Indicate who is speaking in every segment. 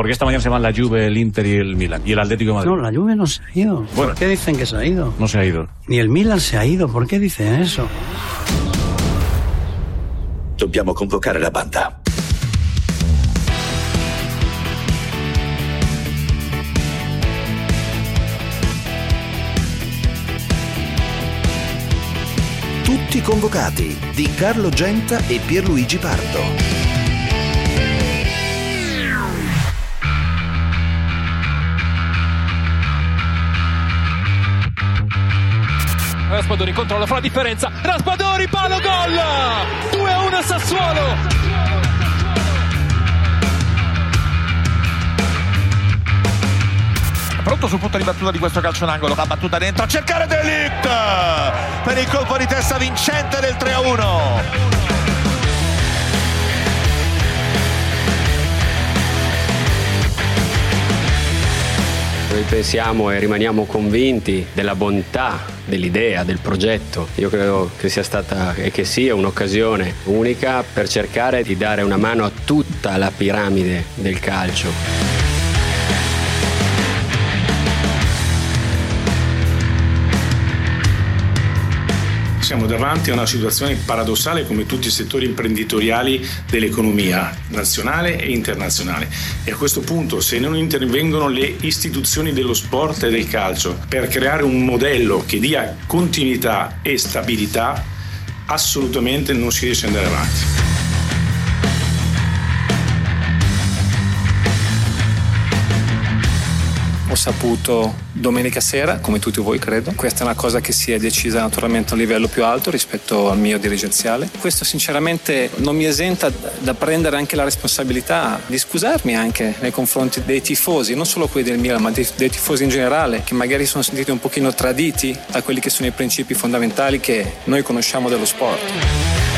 Speaker 1: Porque esta mañana se van la Juve, el Inter y el Milan. Y el Atlético de Madrid.
Speaker 2: No, la Juve no se ha ido.
Speaker 1: Bueno.
Speaker 2: ¿Por qué dicen que se ha ido?
Speaker 1: No se ha ido.
Speaker 2: Ni el Milan se ha ido. ¿Por qué dicen eso?
Speaker 3: Dobbiamo convocare la banda.
Speaker 4: Tutti convocati di Carlo Genta e Pierluigi Pardo.
Speaker 5: Raspadori controlla, fa la differenza. Raspadori, palo, gol! 2-1 Sassuolo.
Speaker 6: Pronto sul punto di battuta di questo calcio d'angolo, la battuta dentro a cercare Delict per il colpo di testa vincente del 3-1.
Speaker 7: Noi pensiamo e rimaniamo convinti della bontà dell'idea, del progetto. Io credo che sia stata e che sia un'occasione unica per cercare di dare una mano a tutta la piramide del calcio.
Speaker 8: Siamo davanti a una situazione paradossale come tutti i settori imprenditoriali dell'economia nazionale e internazionale. E a questo punto, se non intervengono le istituzioni dello sport e del calcio per creare un modello che dia continuità e stabilità, assolutamente non si riesce ad andare avanti.
Speaker 9: Saputo domenica sera, come tutti voi credo. Questa è una cosa che si è decisa naturalmente a un livello più alto rispetto al mio dirigenziale. Questo sinceramente non mi esenta da prendere anche la responsabilità di scusarmi anche nei confronti dei tifosi, non solo quelli del Milan, ma dei, dei tifosi in generale, che magari sono sentiti un pochino traditi da quelli che sono i principi fondamentali che noi conosciamo dello sport.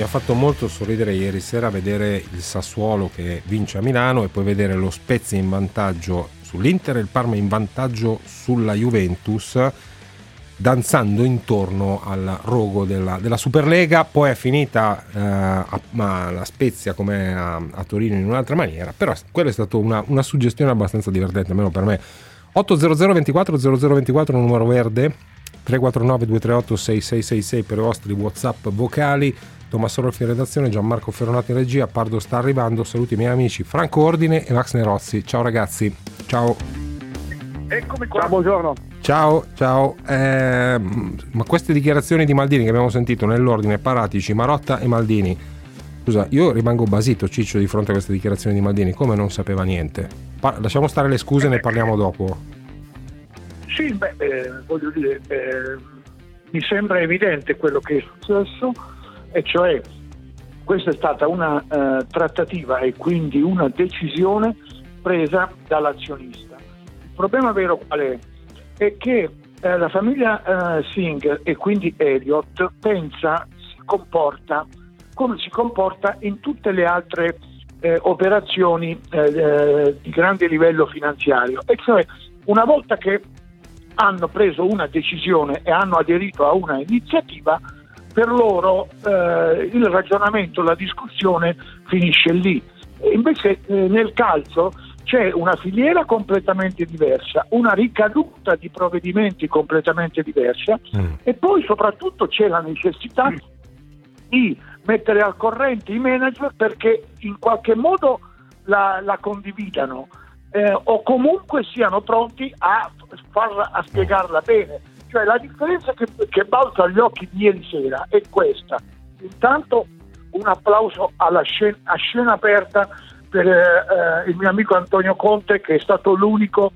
Speaker 10: Mi ha fatto molto sorridere ieri sera vedere il Sassuolo che vince a Milano e poi vedere lo Spezia in vantaggio sull'Inter e il Parma in vantaggio sulla Juventus danzando intorno al rogo della, della Superlega. Poi è finita eh, a, la Spezia come a, a, Torino in un'altra maniera però quella è stata una, una suggestione abbastanza divertente almeno per me. 800 24 0024 numero verde 349 238 6666 per i vostri whatsapp vocali Tommaso Rolfi in redazione, Gianmarco Ferronato in regia, Pardo sta arrivando, saluti i miei amici Franco Ordine e Max Nerozzi. Ciao ragazzi, ciao.
Speaker 11: Eccomi qua. Ciao, buongiorno.
Speaker 10: Ciao, ciao. Eh, ma queste dichiarazioni di Maldini che abbiamo sentito nell'ordine, Paratici, Marotta e Maldini. Scusa, io rimango basito, Ciccio, di fronte a queste dichiarazioni di Maldini, come non sapeva niente. Pa- lasciamo stare le scuse, ne parliamo dopo.
Speaker 11: Sì, beh, eh, voglio dire, eh, mi sembra evidente quello che è successo e cioè questa è stata una eh, trattativa e quindi una decisione presa dall'azionista. Il problema vero qual è? È che eh, la famiglia eh, Singh e quindi Elliott pensa, si comporta come si comporta in tutte le altre eh, operazioni eh, eh, di grande livello finanziario, e cioè una volta che hanno preso una decisione e hanno aderito a una iniziativa, per loro eh, il ragionamento, la discussione finisce lì. Invece eh, nel calcio c'è una filiera completamente diversa, una ricaduta di provvedimenti completamente diversa mm. e poi soprattutto c'è la necessità di mettere al corrente i manager perché in qualche modo la, la condividano eh, o comunque siano pronti a, farla, a spiegarla bene cioè la differenza che, che balza agli occhi di ieri sera è questa. Intanto un applauso alla scena, a scena aperta per eh, il mio amico Antonio Conte che è stato l'unico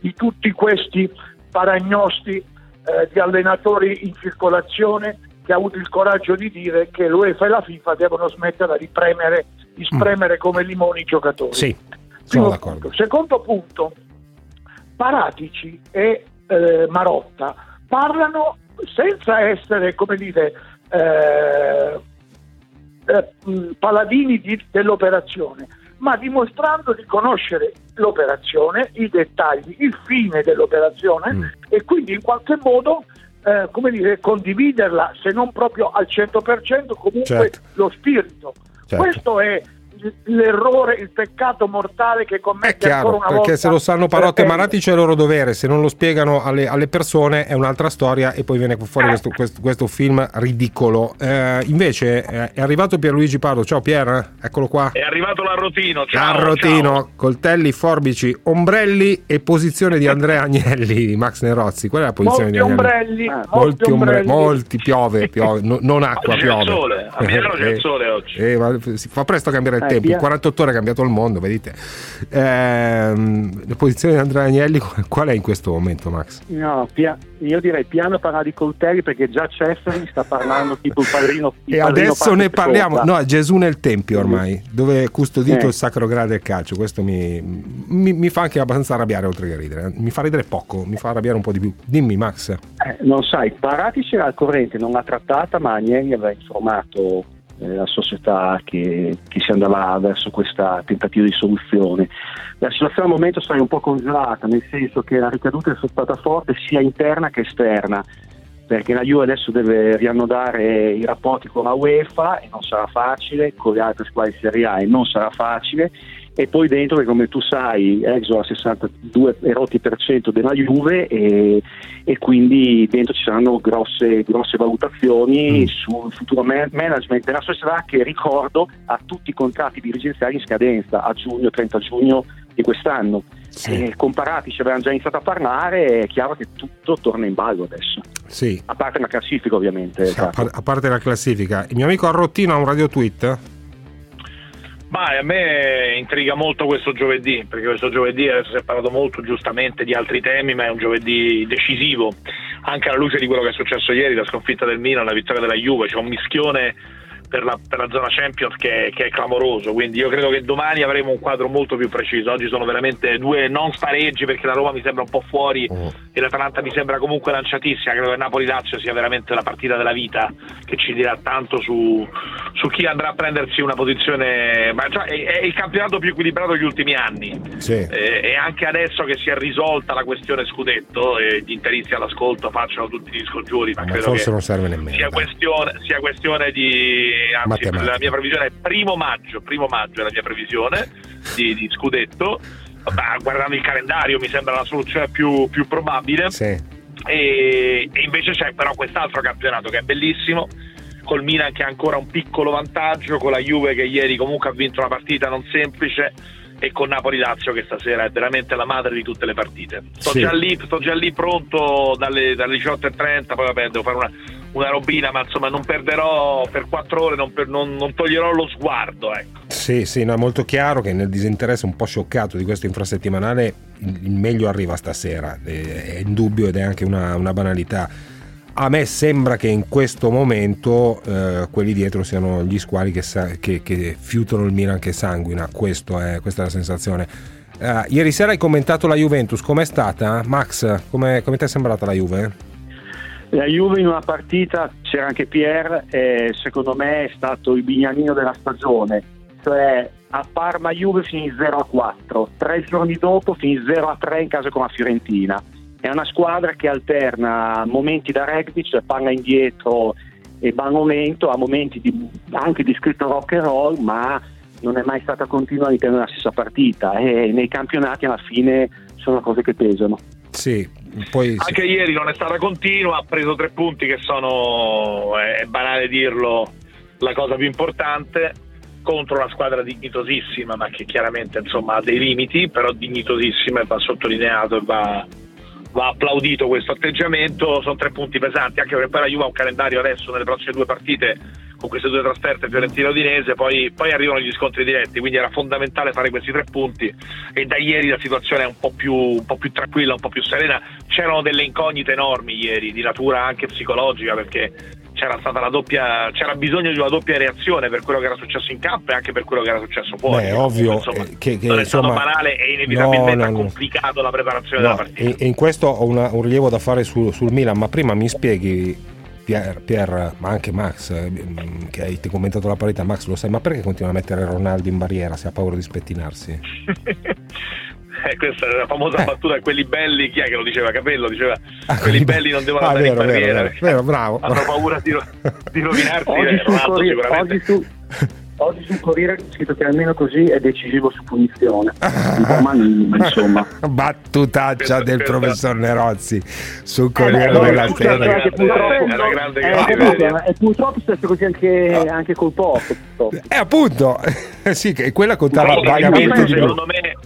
Speaker 11: di tutti questi paragnosti eh, di allenatori in circolazione che ha avuto il coraggio di dire che l'UEFA e la FIFA devono smettere di, premere, di spremere mm. come limoni i giocatori.
Speaker 10: Sì, sono d'accordo.
Speaker 11: Punto. Secondo punto, Paratici e eh, Marotta parlano senza essere, come dire, eh, eh, paladini di, dell'operazione, ma dimostrando di conoscere l'operazione, i dettagli, il fine dell'operazione mm. e quindi in qualche modo eh, come dire, condividerla, se non proprio al 100%, comunque
Speaker 10: Certo.
Speaker 11: lo spirito.
Speaker 10: Certo.
Speaker 11: Questo è l'errore, il peccato mortale che
Speaker 10: È
Speaker 11: commette ancora
Speaker 10: chiaro,
Speaker 11: una
Speaker 10: perché
Speaker 11: volta.
Speaker 10: se lo sanno Parotte e Maratici è il loro dovere, se non lo spiegano alle, alle persone è un'altra storia e poi viene fuori questo, questo- questo film ridicolo. Eh, invece eh, è arrivato Pierluigi Pardo, ciao Pier, eccolo qua.
Speaker 12: È arrivato l'arrotino, ciao.
Speaker 10: Carrotino,
Speaker 12: ciao.
Speaker 10: coltelli, forbici, ombrelli e posizione di Andrea Agnelli di Max Nerozzi. Qual è la posizione
Speaker 11: Molti
Speaker 10: di Agnelli?
Speaker 11: ombrelli,
Speaker 10: molti,
Speaker 11: molti
Speaker 10: ombre-
Speaker 11: ombrelli.
Speaker 10: molti piove, piove, no- non acqua,
Speaker 12: Oggi c'è il
Speaker 10: piove.
Speaker 12: sole, a Milano c'è il
Speaker 10: Eh,
Speaker 12: sole oggi.
Speaker 10: eh, si fa presto a cambiare il
Speaker 13: Eh,
Speaker 10: tempo, in
Speaker 13: via.
Speaker 10: 48 ore è cambiato il mondo, vedete. Ehm, la posizione di Andrea Agnelli qual è in questo momento, Max?
Speaker 13: No, pia- io direi piano parlare di coltelli perché già Cessari sta parlando tipo il padrino. il
Speaker 10: E
Speaker 13: padrino
Speaker 10: adesso ne parliamo. No, Gesù nel Tempio ormai, dove è custodito
Speaker 13: Eh.
Speaker 10: il Sacro Graal del calcio. Questo mi, mi- mi fa anche abbastanza arrabbiare, oltre che ridere. Mi fa ridere poco, mi fa arrabbiare un po' di più. Dimmi, Max.
Speaker 13: Eh, non sai, Paratici era al corrente, non l'ha trattata, ma Agnelli aveva informato eh, la società che, che si andava verso questa tentativa di soluzione. La situazione al momento sai un po' congelata, nel senso che la ricaduta è stata forte sia interna che esterna. Perché la Juve adesso deve riannodare i rapporti con la UEFA e non sarà facile, con le altre squadre di Serie A e non sarà facile, e poi dentro che come tu sai Exo ha il 62 e rotti per cento della Juve e, e quindi dentro ci saranno grosse, grosse valutazioni sul futuro man- management della società che ricordo ha tutti i contratti dirigenziali in scadenza a giugno, 30 giugno di quest'anno. E comparati ci avevano già iniziato a parlare, è chiaro che tutto torna in ballo adesso.
Speaker 10: Sì.
Speaker 13: A parte la classifica ovviamente.
Speaker 10: A, par- a parte la classifica, il mio amico Arrottino ha un radio tweet.
Speaker 12: Ma a me intriga molto questo giovedì, perché questo giovedì adesso si è parlato molto giustamente di altri temi, ma è un giovedì decisivo, anche alla luce di quello che è successo ieri, la sconfitta del Milan, la vittoria della Juve, c'è un mischione per la, per la zona Champions che, che è clamoroso, quindi io credo che domani avremo un quadro molto più preciso, oggi sono veramente due non spareggi perché la Roma mi sembra un po' fuori e l'Atalanta mi sembra comunque lanciatissima, credo che Napoli-Lazio sia veramente la partita della vita che ci dirà tanto su, su chi andrà a prendersi una posizione, ma cioè, è, è il campionato più equilibrato degli ultimi anni.
Speaker 10: Sì.
Speaker 12: eh, e anche adesso che si è risolta la questione scudetto e gli interisti all'ascolto facciano tutti gli scongiuri, ma,
Speaker 10: Ma
Speaker 12: credo
Speaker 10: forse
Speaker 12: che
Speaker 10: non serve nemmeno.
Speaker 12: sia questione, sia questione di anzi la mia previsione è primo maggio primo maggio è la mia previsione di, di scudetto Ma guardando il calendario mi sembra la soluzione più, più probabile
Speaker 10: Sì.
Speaker 12: e, e invece c'è però quest'altro campionato che è bellissimo col Milan che ha ancora un piccolo vantaggio con la Juve che ieri comunque ha vinto una partita non semplice e con Napoli-Lazio che stasera è veramente la madre di tutte le partite sto,
Speaker 10: Sì.
Speaker 12: già, lì, sto già lì pronto dalle, dalle 18.30 poi vabbè devo fare una, una robina ma insomma non perderò per quattro ore non, per- non- non toglierò lo sguardo ecco.
Speaker 10: Sì, sì, no, è molto chiaro che nel disinteresse un po' scioccato di questo infrasettimanale il meglio arriva stasera, eh, è indubbio ed è anche una, una banalità. A me sembra che in questo momento eh, quelli dietro siano gli squali che, che- che fiutano il Milan che sanguina, è- questa è la sensazione. Eh, ieri sera hai commentato la Juventus, com'è stata? Max, come ti è sembrata la Juve?
Speaker 13: La Juve in una partita, c'era anche Pierre, eh, secondo me è stato il bignanino della stagione, cioè a Parma Juve finì 0-4, tre giorni dopo finì 0-3 in casa con la Fiorentina. È una squadra che alterna momenti da rugby, cioè palla indietro e ballo lento, a momenti di- anche di scritto rock and roll, ma non è mai stata continua all'interno della stessa partita e nei campionati alla fine sono cose che pesano.
Speaker 10: Sì, poi
Speaker 12: anche ieri non è stata continua ha preso tre punti che sono è, banale dirlo la cosa più importante contro una squadra dignitosissima ma che chiaramente insomma ha dei limiti però dignitosissima e va sottolineato e va, va applaudito questo atteggiamento. Sono tre punti pesanti anche perché poi la Juve ha un calendario adesso nelle prossime due partite con queste due trasferte Fiorentina Udinese poi, poi arrivano gli scontri diretti quindi era fondamentale fare questi tre punti. E da ieri la situazione è un po' più, un po' più tranquilla un po' più serena. C'erano delle incognite enormi ieri di natura anche psicologica perché c'era stata la doppia c'era bisogno di una doppia reazione per quello che era successo in campo e anche per quello che era successo fuori.
Speaker 10: Beh, ovvio
Speaker 12: Insomma,
Speaker 10: eh, che, che,
Speaker 12: non è
Speaker 10: insomma,
Speaker 12: stato banale e inevitabilmente
Speaker 10: no, no,
Speaker 12: ha
Speaker 10: no.
Speaker 12: complicato la preparazione
Speaker 10: No,
Speaker 12: della partita.
Speaker 10: e, e in questo ho una- un rilievo da fare su- sul Milan, ma prima mi spieghi, Pier, Pier, ma anche Max, eh, che hai commentato la parità, Max lo sai, ma perché continua a mettere Ronaldo in barriera se ha paura di spettinarsi?
Speaker 12: Eh, questa è la famosa battuta, quelli belli, chi è che lo diceva? Capello diceva, quelli belli non devono
Speaker 10: Ah,
Speaker 12: andare
Speaker 10: vero,
Speaker 12: in barriera.
Speaker 10: vero, vero, bravo.
Speaker 12: Hanno paura di, di rovinarsi.
Speaker 13: Oggi
Speaker 12: eh,
Speaker 13: sul,
Speaker 12: Ronaldo
Speaker 13: oggi, su, oggi sul Corriere è scritto che almeno così è decisivo su punizione. Ma insomma.
Speaker 10: Battutaccia del
Speaker 12: Questa-
Speaker 10: professor Nerozzi sul
Speaker 13: Eh,
Speaker 10: Corriere
Speaker 13: no,
Speaker 10: della Sera.
Speaker 13: purtroppo,
Speaker 12: È una grande
Speaker 13: eh,
Speaker 12: cattiveria.
Speaker 13: capito, e purtroppo è stato così anche, anche col purtroppo.
Speaker 10: Eh, appunto, sì, che quella contava vagamente di
Speaker 12: secondo me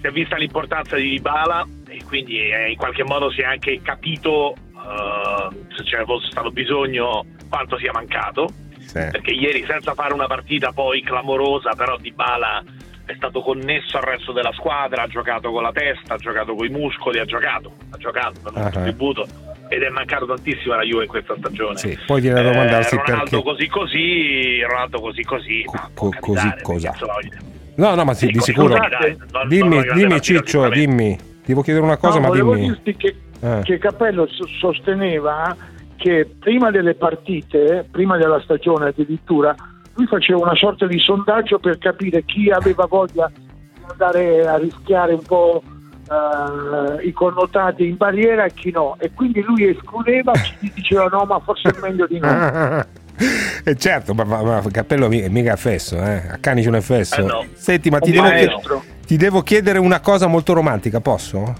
Speaker 12: si è vista l'importanza di Dybala e quindi eh, in qualche modo si è anche capito eh, se ce ne fosse stato bisogno quanto sia mancato
Speaker 10: Sì.
Speaker 12: perché ieri senza fare una partita poi clamorosa però Dybala è stato connesso al resto della squadra ha giocato con la testa ha giocato con i muscoli ha giocato ha giocato per un
Speaker 10: Ah.
Speaker 12: contributo ed è mancato tantissimo alla Juve in questa stagione
Speaker 10: Sì, poi viene a domandarsi
Speaker 12: Eh, Ronaldo
Speaker 10: perché.
Speaker 12: così così Ronaldo così così ma
Speaker 10: co- così
Speaker 12: capitare,
Speaker 10: cosa? No, no, ma sì,
Speaker 12: Sì,
Speaker 10: di sicuro.
Speaker 12: scusate,
Speaker 10: Dimmi, dimmi Ciccio, dimmi. Ti devo chiedere una cosa,
Speaker 11: No,
Speaker 10: ma
Speaker 11: volevo
Speaker 10: dimmi.
Speaker 11: dirti che,
Speaker 10: Eh.
Speaker 11: che Capello so- sosteneva che prima delle partite, prima della stagione addirittura, lui faceva una sorta di sondaggio per capire chi aveva voglia di andare a rischiare un po' eh, i connotati in barriera e chi no. E quindi lui escludeva, chi gli diceva no, ma forse è meglio di no.
Speaker 10: Eh, certo, ma, ma, ma Cappello mi- mica è fesso, eh? a cani ce n'è fesso.
Speaker 12: Eh, no.
Speaker 10: Senti, ma ti
Speaker 11: Un
Speaker 10: devo,
Speaker 11: maestro.
Speaker 10: chied- ti devo chiedere una cosa molto romantica, posso?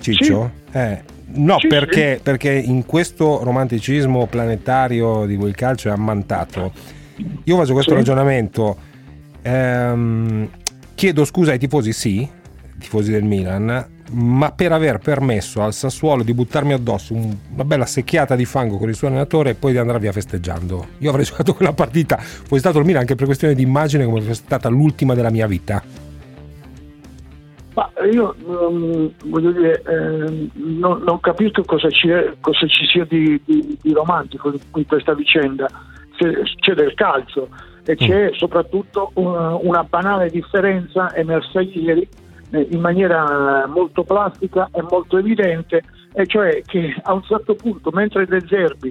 Speaker 10: Ciccio? Eh, no,
Speaker 11: Sì,
Speaker 10: perché, perché in questo romanticismo planetario di cui il calcio è ammantato, io faccio questo
Speaker 11: Sì.
Speaker 10: ragionamento. ehm, chiedo scusa ai tifosi, sì, tifosi del Milan, ma per aver permesso al Sassuolo di buttarmi addosso un- una bella secchiata di fango con il suo allenatore e poi di andare via festeggiando. Io avrei giocato quella partita, fosse stato il Milan anche per questione di immagine come fosse stata l'ultima della mia vita.
Speaker 11: Ma io ehm, voglio dire, ehm, non, non capisco cosa ci, è- cosa ci sia di, di- di romantico in, questa vicenda. Se- C'è del calcio e c'è soprattutto una, una banale differenza emersa ieri eh, in maniera molto plastica e molto evidente, e cioè che a un certo punto, mentre De Zerbi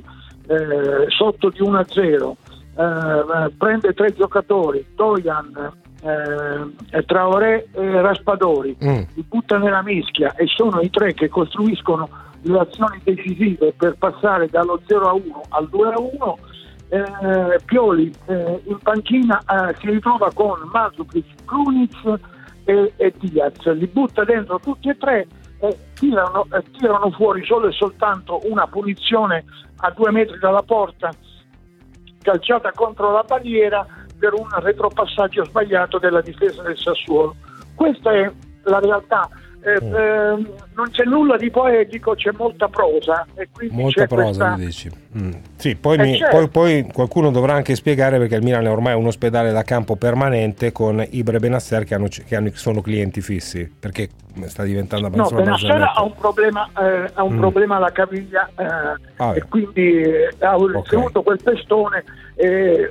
Speaker 11: eh, sotto di 1-0 eh, prende tre giocatori, Dojan, eh, Traoré e Raspadori,
Speaker 10: Mm.
Speaker 11: li butta nella mischia e sono i tre che costruiscono le azioni decisive per passare dallo 0 a 1 al 2 a 1. Eh, Pioli eh, in panchina eh, si ritrova con Mandzukic, Krunic e, e Diaz, li butta dentro tutti e tre e tirano, eh, tirano fuori solo e soltanto una punizione a due metri dalla porta calciata contro la barriera per un retropassaggio sbagliato della difesa del Sassuolo. Questa è la realtà. Eh,
Speaker 10: Mm.
Speaker 11: ehm, non c'è nulla di poetico, c'è molta prosa. E quindi
Speaker 10: Molta prosa,
Speaker 11: questa-
Speaker 10: dici. Mm. Sì, poi,
Speaker 11: Eh,
Speaker 10: mi-
Speaker 11: certo.
Speaker 10: poi- poi qualcuno dovrà anche spiegare perché il Milan è ormai un ospedale da campo permanente con Ibre Benasser che, hanno- che hanno- sono clienti fissi, perché sta diventando
Speaker 11: No,
Speaker 10: abbastanza una
Speaker 11: Benassera ha un problema, eh, ha un
Speaker 10: Mm.
Speaker 11: problema alla caviglia eh,
Speaker 10: Ah,
Speaker 11: e quindi ha ricevuto quel pestone.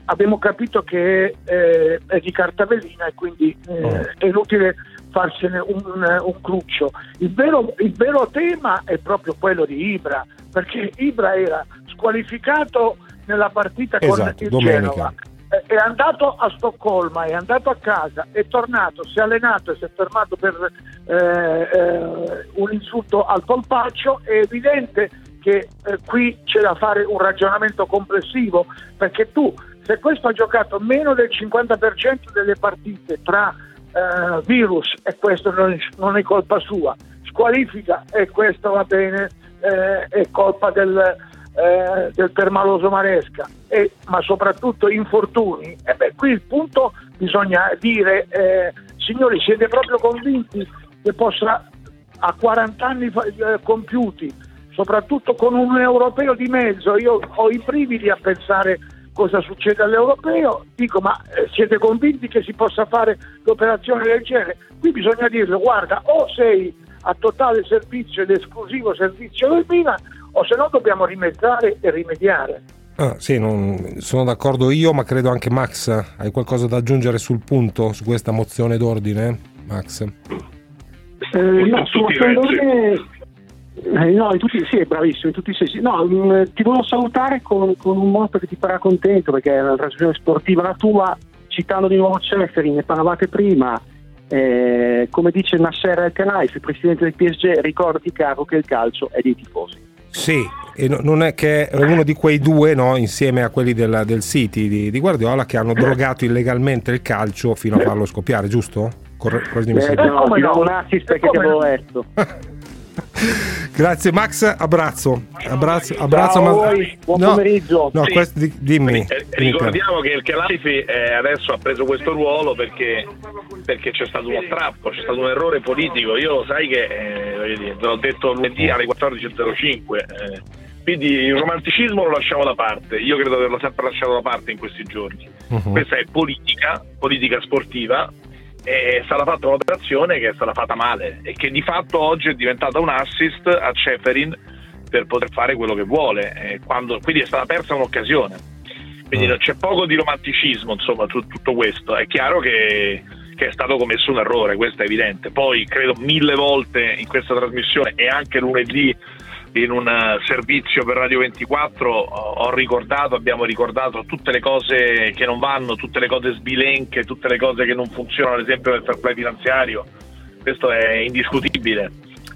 Speaker 11: abbiamo capito che eh, è di carta velina e quindi
Speaker 10: Oh.
Speaker 11: è inutile farsene un, un cruccio. Il vero, il vero tema è proprio quello di Ibra, perché Ibra era squalificato nella partita con
Speaker 10: Esatto,
Speaker 11: il
Speaker 10: domenica.
Speaker 11: Genova è- è andato a Stoccolma, è andato a casa, è tornato, si è allenato e si è fermato per eh, eh, un insulto al polpaccio, è evidente che eh, qui c'è da fare un ragionamento complessivo, perché tu, se questo ha giocato meno del 50% delle partite tra eh, virus e questo non non è colpa sua, squalifica e questo va bene, eh, è colpa del, eh, del permaloso Maresca, e- ma soprattutto infortuni. E beh, qui il punto bisogna dire, eh, signori, siete proprio convinti che possa a 40 anni eh, compiuti, soprattutto con un europeo di mezzo, io ho i brividi a pensare cosa succede all'europeo, dico ma eh, siete convinti che si possa fare l'operazione del genere? Qui bisogna dirlo, guarda, o sei a totale servizio ed esclusivo servizio del Milan, o se no dobbiamo rimezzare e rimediare.
Speaker 10: Ah, sì, non- sono d'accordo io, ma credo anche Max. Hai qualcosa da aggiungere sul punto, su questa mozione d'ordine, Max?
Speaker 13: Eh, no, su
Speaker 12: tutti i
Speaker 13: Mondone, eh, no, in tutti, sì, è bravissimo, in tutti i sensi. No, mh, ti volevo salutare con, con un motto che ti farà contento perché è una trasmissione sportiva la tua, citando di nuovo Ceferi, ne parlavate prima, Eh, come dice Nasser El-Khelaifi, presidente del PSG, ricordati caro che il calcio è dei tifosi.
Speaker 10: Sì, e no, non è che è uno di quei due, no, insieme a quelli del, del City di, di, Guardiola, che hanno drogato illegalmente il calcio fino a farlo scoppiare, giusto? Corre,
Speaker 13: eh, no, ti do un assist perché ti avevo letto.
Speaker 10: Grazie Max, abbraccio. Abbraccio, abbraccio
Speaker 13: Ciao ma... buon
Speaker 10: no,
Speaker 13: pomeriggio.
Speaker 10: No,
Speaker 12: Sì.
Speaker 10: questo, di- dimmi.
Speaker 12: Eh, Ricordiamo che il Kelaifi eh, adesso ha preso questo ruolo perché, perché c'è stato uno strappo, c'è stato un errore politico. Io lo sai che, eh, dire, te l'ho detto lunedì alle 14.05. eh, quindi il romanticismo lo lasciamo da parte. Io credo di averlo sempre lasciato da parte in questi giorni.
Speaker 10: Mhm.
Speaker 12: Questa è politica, politica sportiva. È stata fatta un'operazione che è stata fatta male e che di fatto oggi è diventata un assist a Ceferin per poter fare quello che vuole. quando- quindi è stata persa un'occasione. Quindi no, c'è poco di romanticismo, insomma, su tutto questo. È chiaro che, che è stato commesso un errore, questo è evidente. Poi credo mille volte in questa trasmissione e anche lunedì in un eh, servizio per Radio 24 ho ricordato, abbiamo ricordato tutte le cose che non vanno, tutte le cose sbilenche, tutte le cose che non funzionano, ad esempio nel fair play finanziario. Questo è indiscutibile.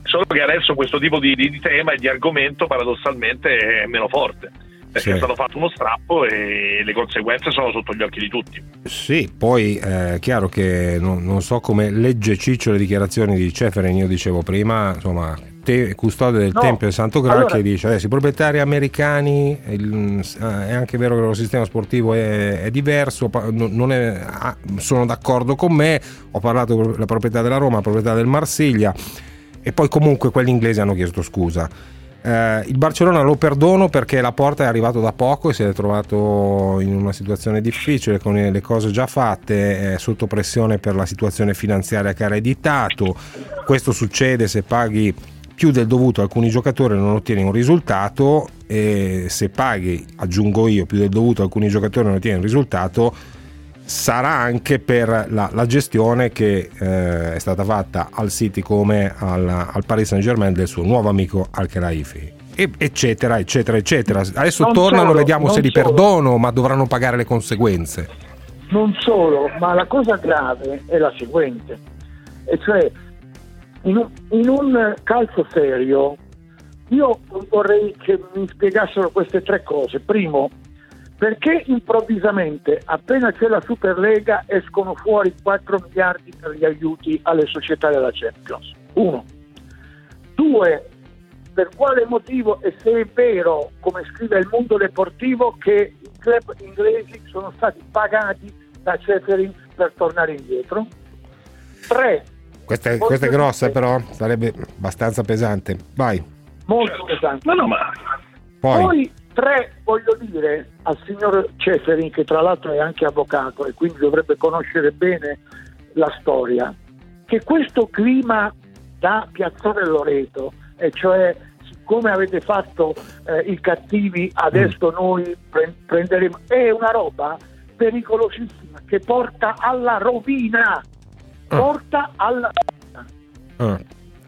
Speaker 12: Solo che adesso questo tipo di, di- tema e di argomento paradossalmente è meno forte. Perché
Speaker 10: Sì.
Speaker 12: è stato fatto uno strappo e le conseguenze sono sotto gli occhi di tutti.
Speaker 10: Sì, poi eh, è chiaro che non, non so come legge Ciccio le dichiarazioni di Ceferin, io dicevo prima, insomma, te- custode del
Speaker 11: No,
Speaker 10: Tempio del Santo Graal
Speaker 11: allora-
Speaker 10: che dice adesso i proprietari americani, il- eh, è anche vero che il loro sistema sportivo è, è diverso, è- ah, sono d'accordo con me, ho parlato con la proprietà della Roma, la proprietà del Marsiglia e poi comunque quelli inglesi hanno chiesto scusa. Eh, il Barcellona lo perdono perché la porta è arrivato da poco e si è trovato in una situazione difficile con le cose già fatte, è sotto pressione per la situazione finanziaria che ha ereditato. Questo succede se paghi più del dovuto alcuni giocatori non ottieni un risultato e se paghi, aggiungo io, più del dovuto alcuni giocatori non ottieni un risultato sarà anche per la, la gestione che eh, è stata fatta al City come al, al Paris Saint Germain del suo nuovo amico Al Khelaifi e- eccetera eccetera eccetera. Adesso
Speaker 11: Non
Speaker 10: tornano
Speaker 11: solo,
Speaker 10: vediamo se li
Speaker 11: solo.
Speaker 10: perdono ma dovranno pagare le conseguenze.
Speaker 11: Non solo, ma la cosa grave è la seguente, e cioè in un, in un calcio serio io vorrei che mi spiegassero queste tre cose. Primo, perché improvvisamente appena c'è la Superlega escono fuori 4 miliardi per gli aiuti alle società della Champions? Uno. Due, per quale motivo e se è vero, come scrive il mondo deportivo, che i club inglesi sono stati pagati da Ceferin per tornare indietro? Tre,
Speaker 10: questa, è- questa è grossa però sarebbe abbastanza pesante. Vai.
Speaker 11: Molto pesante.
Speaker 12: No, no, ma
Speaker 10: poi,
Speaker 11: Poi tre, voglio dire al signor Ceferin, che tra l'altro è anche avvocato e quindi dovrebbe conoscere bene la storia, che questo clima da Piazzale Loreto, e cioè siccome avete fatto eh, i cattivi, adesso noi pre- prenderemo, è una roba pericolosissima che porta alla rovina, porta alla
Speaker 10: ah.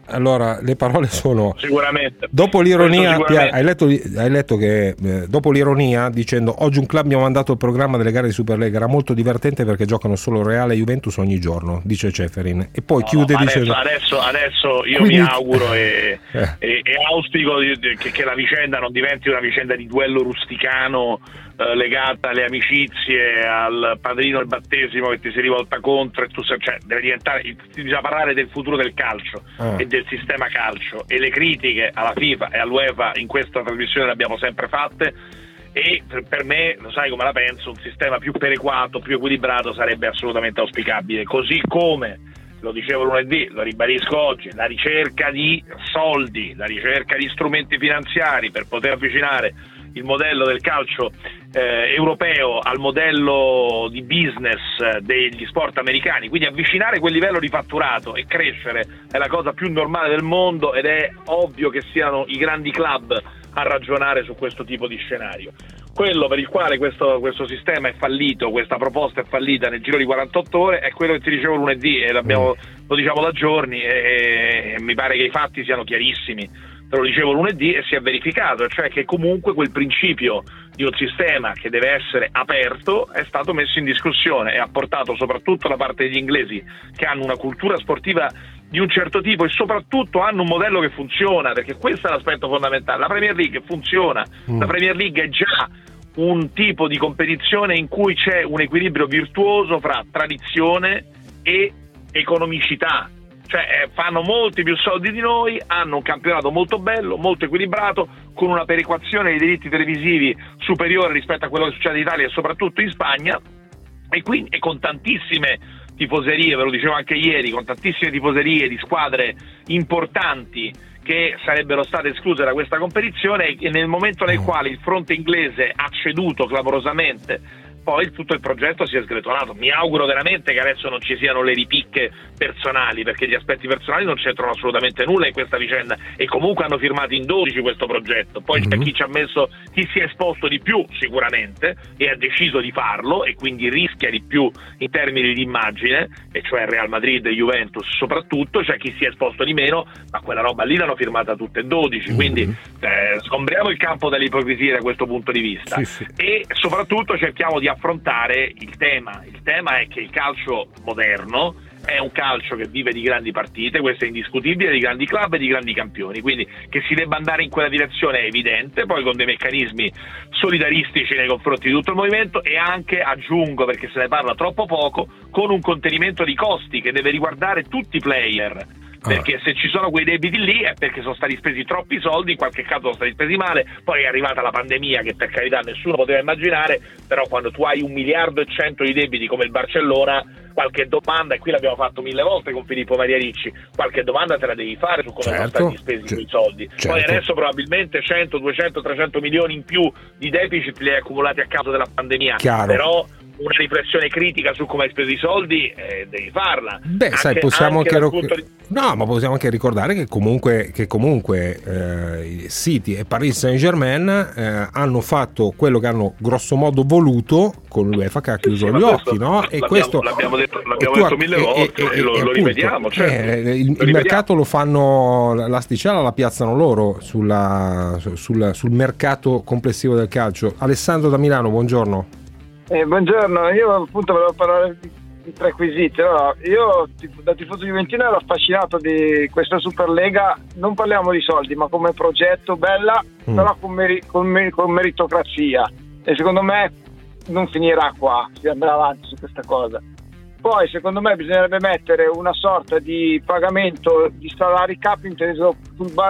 Speaker 10: allora le parole sono
Speaker 12: sicuramente.
Speaker 10: Dopo l'ironia,
Speaker 12: sicuramente.
Speaker 10: hai, letto, hai letto che eh, dopo l'ironia dicendo oggi un club mi ha mandato il programma delle gare di Superlega era molto divertente perché giocano solo Reale e Juventus ogni giorno, dice Ceferin. E poi
Speaker 12: No,
Speaker 10: chiude
Speaker 12: ma
Speaker 10: dicendo
Speaker 12: adesso, adesso, io
Speaker 10: Quindi-
Speaker 12: mi auguro e,
Speaker 10: Eh.
Speaker 12: e- e auspico che, che la vicenda non diventi una vicenda di duello rusticano eh, legata alle amicizie, al padrino del battesimo che ti si rivolta contro e tu sei- cioè, deve diventare bisogna parlare del futuro del calcio
Speaker 10: Ah.
Speaker 12: e del sistema calcio e le critiche alla FIFA e all'UEFA in questa trasmissione le abbiamo sempre fatte e per- per me, lo sai come la penso, un sistema più perequato, più equilibrato sarebbe assolutamente auspicabile, così come lo dicevo lunedì, lo ribadisco oggi, la ricerca di soldi, la ricerca di strumenti finanziari per poter avvicinare il modello del calcio eh, europeo al modello di business eh, degli sport americani, quindi avvicinare quel livello di fatturato e crescere è la cosa più normale del mondo ed è ovvio che siano i grandi club a ragionare su questo tipo di scenario. Quello per il quale questo, questo sistema è fallito, questa proposta è fallita nel giro di 48 ore, è quello che ti dicevo lunedì e l'abbiamo- lo diciamo da giorni e, e mi pare che i fatti siano chiarissimi. Te lo dicevo lunedì e si è verificato, cioè che comunque quel principio di un sistema che deve essere aperto è stato messo in discussione e ha portato soprattutto da parte degli inglesi che hanno una cultura sportiva di un certo tipo e soprattutto hanno un modello che funziona, perché questo è l'aspetto fondamentale. La Premier League funziona, mm. la Premier League è già un tipo di competizione in cui c'è un equilibrio virtuoso fra tradizione e economicità cioè eh, fanno molti più soldi di noi, hanno un campionato molto bello, molto equilibrato, con una perequazione dei diritti televisivi superiore rispetto a quello che succede in Italia e soprattutto in Spagna, e, quindi, e con tantissime tifoserie, ve lo dicevo anche ieri, con tantissime tifoserie di squadre importanti che sarebbero state escluse da questa competizione e nel momento nel mm. quale il fronte inglese ha ceduto clamorosamente poi tutto il progetto si è sgretonato. Mi auguro veramente che adesso non ci siano le ripicche personali, perché gli aspetti personali non c'entrano assolutamente nulla in questa vicenda e comunque hanno firmato in 12 questo progetto. Poi mm-hmm. c'è chi ci ha messo, chi si è esposto di più sicuramente e ha deciso di farlo e quindi rischia di più in termini di immagine, e cioè Real Madrid e Juventus soprattutto, c'è chi si è esposto di meno, ma quella roba lì l'hanno firmata tutte e 12, mm-hmm. quindi eh, sgombriamo il campo dall'ipocrisia da questo punto di vista sì, sì. e soprattutto cerchiamo di affrontare il tema. Il tema è che il calcio moderno è un calcio che vive di grandi partite, questo è indiscutibile, di grandi club e di grandi campioni, quindi che si debba andare in quella direzione è evidente, poi con dei meccanismi solidaristici nei confronti di tutto il movimento e anche, aggiungo perché se ne parla troppo poco, con un contenimento di costi che deve riguardare tutti i player perché se ci sono quei debiti lì è perché sono stati spesi troppi soldi, in qualche caso sono stati spesi male, poi è arrivata la pandemia che per carità nessuno poteva immaginare, però quando tu hai un miliardo e cento di debiti come il Barcellona, qualche domanda, e qui l'abbiamo fatto mille volte con Filippo Maria Ricci, qualche domanda te la devi fare su come certo, sono stati spesi c- quei soldi. Certo. Poi adesso probabilmente 100, 200, 300 milioni in più di deficit li hai accumulati a causa della pandemia,
Speaker 10: Chiaro.
Speaker 12: però una riflessione critica su come hai speso i soldi, eh, devi farla.
Speaker 10: Beh, anche, sai, possiamo anche, anche di... no, ma possiamo anche ricordare che comunque, che comunque eh, City e Paris Saint Germain eh, hanno fatto quello che hanno grosso modo voluto con l'UEFA che ha chiuso sì, gli occhi, no?
Speaker 12: E questo l'abbiamo detto, l'abbiamo detto mille volte e, e, e lo, lo rivediamo. Certo.
Speaker 10: Eh, il, il mercato lo fanno, l'asticella la piazzano loro sulla, sul, sul mercato complessivo del calcio. Alessandro da Milano, buongiorno.
Speaker 14: Eh, buongiorno, io appunto volevo parlare di, di tre quesiti. Allora, io da tifoso juventino ero affascinato di questa Superlega, non parliamo di soldi, ma come progetto bella, mm. però con, meri, con, con, meritocrazia. E secondo me non finirà qua, si andrà avanti su questa cosa. Poi secondo me bisognerebbe mettere una sorta di pagamento di salari cap inteso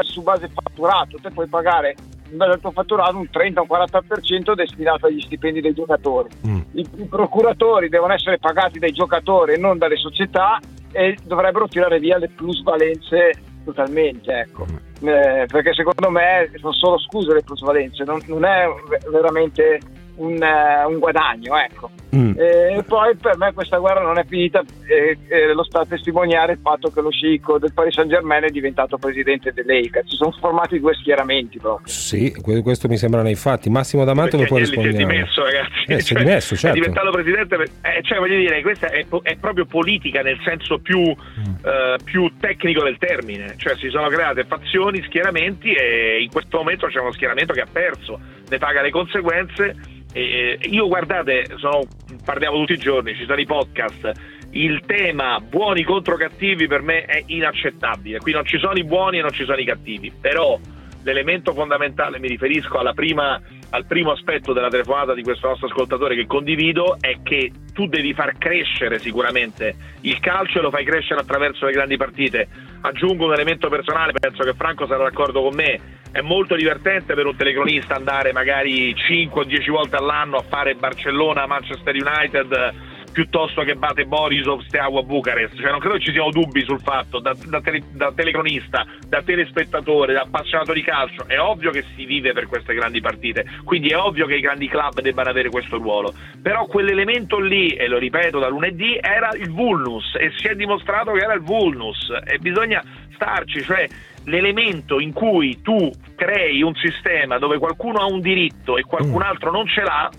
Speaker 14: su base, fatturato, te puoi pagare in base al tuo fatturato un 30 o 40% destinato agli stipendi dei giocatori. Mm. I, I, procuratori devono essere pagati dai giocatori e non dalle società e dovrebbero tirare via le plusvalenze totalmente, ecco. Eh, perché secondo me sono solo scuse le plusvalenze, non, non è veramente un, uh, un guadagno. Ecco. Mm. E poi per me questa guerra non è finita e, e, lo sta a testimoniare il fatto che lo sceicco del Paris Saint Germain è diventato presidente dell'Eica. Si sono formati due schieramenti proprio.
Speaker 10: Sì, questo mi sembra nei fatti. Massimo D'Amato lo può rispondere. Si
Speaker 12: è dimesso, ragazzi.
Speaker 10: Eh, cioè, si è dimesso, certo.
Speaker 12: È diventato presidente. Eh, cioè, voglio dire, questa è, è proprio politica nel senso più, mm. eh, più, tecnico del termine. Cioè, si sono create fazioni, schieramenti e in questo momento c'è uno schieramento che ha perso, ne paga le conseguenze eh, io guardate, sono, parliamo tutti i giorni, ci sono i podcast, il tema buoni contro cattivi per me è inaccettabile, qui non ci sono i buoni e non ci sono i cattivi, però l'elemento fondamentale, mi riferisco prima, al primo aspetto della telefonata di questo nostro ascoltatore che condivido, è che tu devi far crescere sicuramente il calcio e lo fai crescere attraverso le grandi partite. Aggiungo un elemento personale, penso che Franco sarà d'accordo con me, è molto divertente per un telecronista andare magari 5 o 10 volte all'anno a fare Barcellona, Manchester United piuttosto che bate Borisov, Steaua, Bucarest. Cioè, non credo ci siano dubbi sul fatto, da, da, tele, da, telecronista, da telespettatore, da appassionato di calcio, è ovvio che si vive per queste grandi partite, quindi è ovvio che i grandi club debbano avere questo ruolo. Però quell'elemento lì, e lo ripeto da lunedì, era il vulnus e si è dimostrato che era il vulnus e bisogna starci, cioè l'elemento in cui tu crei un sistema dove qualcuno ha un diritto e qualcun mm. altro non ce l'ha,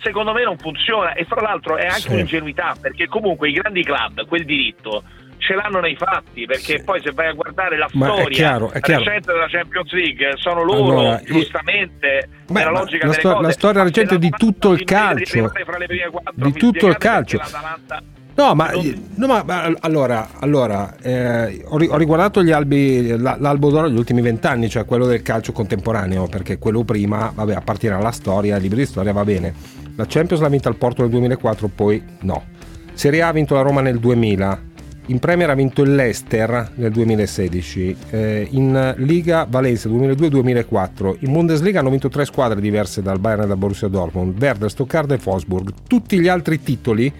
Speaker 12: secondo me non funziona e fra l'altro è anche sì. un'ingenuità perché comunque i grandi club quel diritto ce l'hanno nei fatti, perché poi se vai a guardare la
Speaker 10: Ma è
Speaker 12: storia
Speaker 10: chiaro, è chiaro.
Speaker 12: recente della Champions League, sono loro,
Speaker 10: Allora,
Speaker 12: giustamente,
Speaker 10: Beh,
Speaker 12: nella logica
Speaker 10: la, sto-
Speaker 12: cose,
Speaker 10: la storia recente di tutto il calcio, di
Speaker 12: mi
Speaker 10: tutto il calcio. No, ma, no, ma- allora, allora eh, ho, ri- ho riguardato gli albi, la- l'albo d'oro degli ultimi vent'anni, cioè quello del calcio contemporaneo, perché quello prima, vabbè, a partire dalla storia, i libri di storia va bene. La Champions l'ha vinta il Porto nel 2004, poi no. Serie A ha vinto la Roma nel 2000, in Premier ha vinto il Leicester nel 2016, eh, in Liga Valencia 2002-2004, in Bundesliga hanno vinto tre squadre diverse dal Bayern e dal Borussia Dortmund, Werder, Stoccarda e Wolfsburg. Tutti gli altri titoli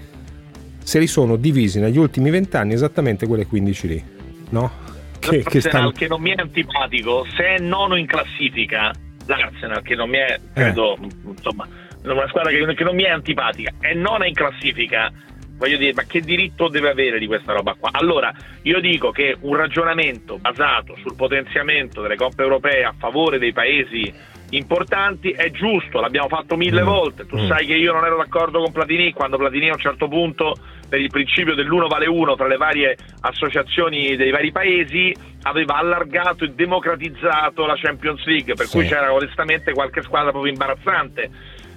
Speaker 10: se li sono divisi negli ultimi vent'anni esattamente quelle 15 lì, no? Che, che stanno...
Speaker 12: Che non mi è antipatico, se è nono in classifica, l'Arsenal che non mi è, credo, insomma, una squadra che, che non mi è antipatica, è nona in classifica, voglio dire, ma che diritto deve avere di questa roba qua? Allora, io dico che un ragionamento basato sul potenziamento delle coppe europee a favore dei paesi importanti è giusto, l'abbiamo fatto mille volte. Tu
Speaker 15: Mm.
Speaker 12: sai che io non ero d'accordo con Platini quando Platini a un certo punto, per il principio dell'uno vale uno tra le varie associazioni dei vari paesi, aveva allargato e democratizzato la Champions League, per
Speaker 15: Sì.
Speaker 12: cui c'era onestamente qualche squadra proprio imbarazzante.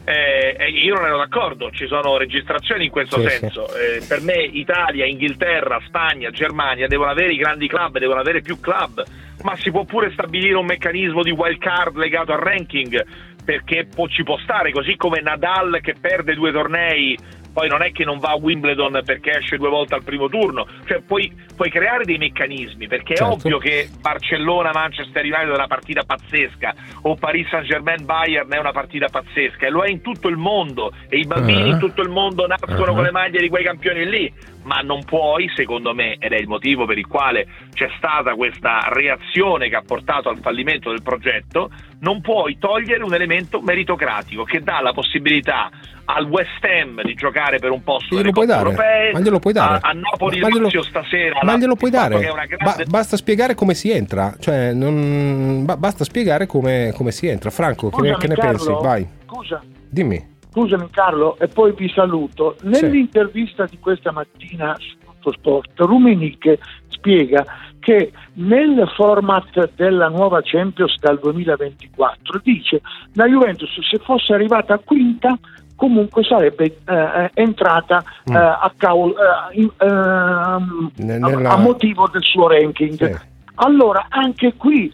Speaker 12: Eh, io non ero d'accordo, ci sono registrazioni in questo
Speaker 15: Sì,
Speaker 12: senso. Eh, per me Italia, Inghilterra, Spagna, Germania devono avere i grandi club, devono avere più club, ma si può pure stabilire un meccanismo di wild card legato al ranking, perché può- ci può stare, così come Nadal che perde due tornei, poi non è che non va a Wimbledon perché esce due volte al primo turno, cioè puoi, puoi creare dei meccanismi, perché
Speaker 15: Certo.
Speaker 12: è ovvio che Barcellona-Manchester United è una partita pazzesca, o Paris Saint-Germain-Bayern è una partita pazzesca, e lo è in tutto il mondo, e i bambini
Speaker 15: Ah.
Speaker 12: in tutto il mondo nascono
Speaker 15: Ah.
Speaker 12: con le maglie di quei campioni lì, ma non puoi, secondo me, ed è il motivo per il quale c'è stata questa reazione che ha portato al fallimento del progetto, non puoi togliere un elemento meritocratico che dà la possibilità al West Ham di giocare per un posto
Speaker 10: Glielo
Speaker 12: nelle
Speaker 10: puoi dare,
Speaker 12: europee,
Speaker 10: ma glielo puoi dare.
Speaker 12: a, a Napoli
Speaker 10: Ma glielo-
Speaker 12: Lazio stasera,
Speaker 10: Ma glielo puoi dare,
Speaker 12: una
Speaker 10: Ba-
Speaker 12: grande-
Speaker 10: basta spiegare come si entra, cioè non- ba- basta spiegare come, come si entra. Franco, che ne,
Speaker 11: Scusami,
Speaker 10: che ne
Speaker 11: Carlo,
Speaker 10: pensi? Vai,
Speaker 11: Scusa,
Speaker 10: dimmi.
Speaker 11: Scusami Carlo, e poi vi saluto. Nell'intervista di questa mattina su Tutto Sport, Rumeniche spiega che nel format della nuova Champions dal 2024 dice la Juventus se fosse arrivata quinta comunque sarebbe eh, entrata
Speaker 10: Mm.
Speaker 11: eh, a, cavolo- eh, in- ehm,
Speaker 10: Ne-
Speaker 11: a-
Speaker 10: nella-
Speaker 11: a motivo del suo ranking.
Speaker 10: Sì.
Speaker 11: Allora anche qui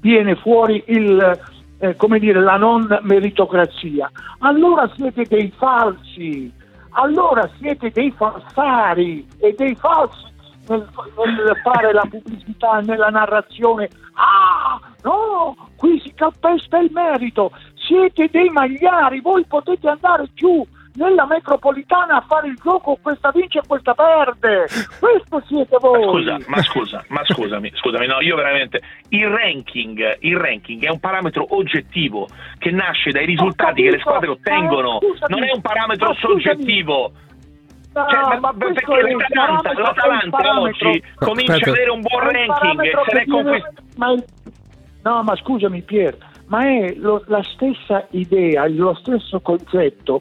Speaker 11: viene fuori il, eh, come dire, la non meritocrazia. Allora siete dei falsi, allora siete dei falsari e dei falsi nel, nel fare la pubblicità, nella narrazione. Ah, no, qui si calpesta il merito, siete dei magliari, voi potete andare giù nella metropolitana a fare il gioco, questa vince e questa perde. Questo siete voi.
Speaker 12: Scusa, ma scusa, ma scusami, scusami, no, io veramente il ranking, il ranking è un parametro oggettivo che nasce dai risultati che le squadre ottengono, non è un parametro soggettivo. Cioè, ma- ma perché l'Atalanta, l'Atalanta oggi comincia
Speaker 10: Aspetta.
Speaker 12: ad avere un buon ranking se
Speaker 11: viene-
Speaker 12: conquistato.
Speaker 11: ma il- No, ma scusami Pier, ma è lo- la stessa idea, lo stesso concetto.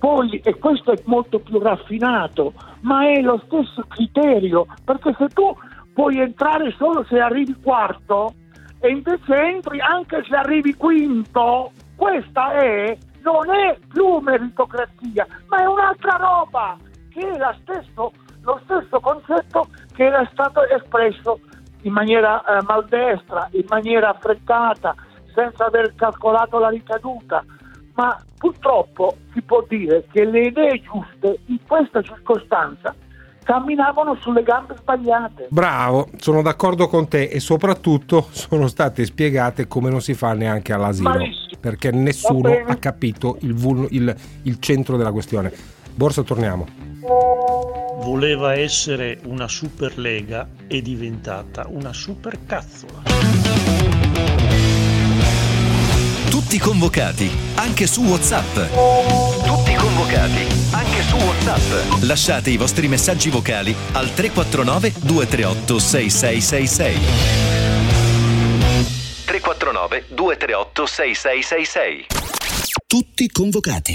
Speaker 11: Poi, e questo è molto più raffinato, ma è lo stesso criterio, perché se tu puoi entrare solo se arrivi quarto e invece entri anche se arrivi quinto, questa è, non è più meritocrazia, ma è un'altra roba, che è stesso, lo stesso concetto che era stato espresso in maniera eh, maldestra, in maniera affrettata, senza aver calcolato la ricaduta. Ma purtroppo si può dire che le idee giuste in questa circostanza camminavano sulle gambe sbagliate.
Speaker 10: Bravo, sono d'accordo con te e soprattutto sono state spiegate come non si fa neanche all'asilo,
Speaker 11: Malissimo.
Speaker 10: perché nessuno ha capito il, vul- il- il centro della questione. Borsa, torniamo.
Speaker 15: Voleva essere una superlega, è diventata una supercazzola
Speaker 16: tutti convocati, anche su WhatsApp. Tutti convocati, anche su WhatsApp. Lasciate i vostri messaggi vocali al 349 238 6666. 349 238 6666.
Speaker 4: Tutti convocati.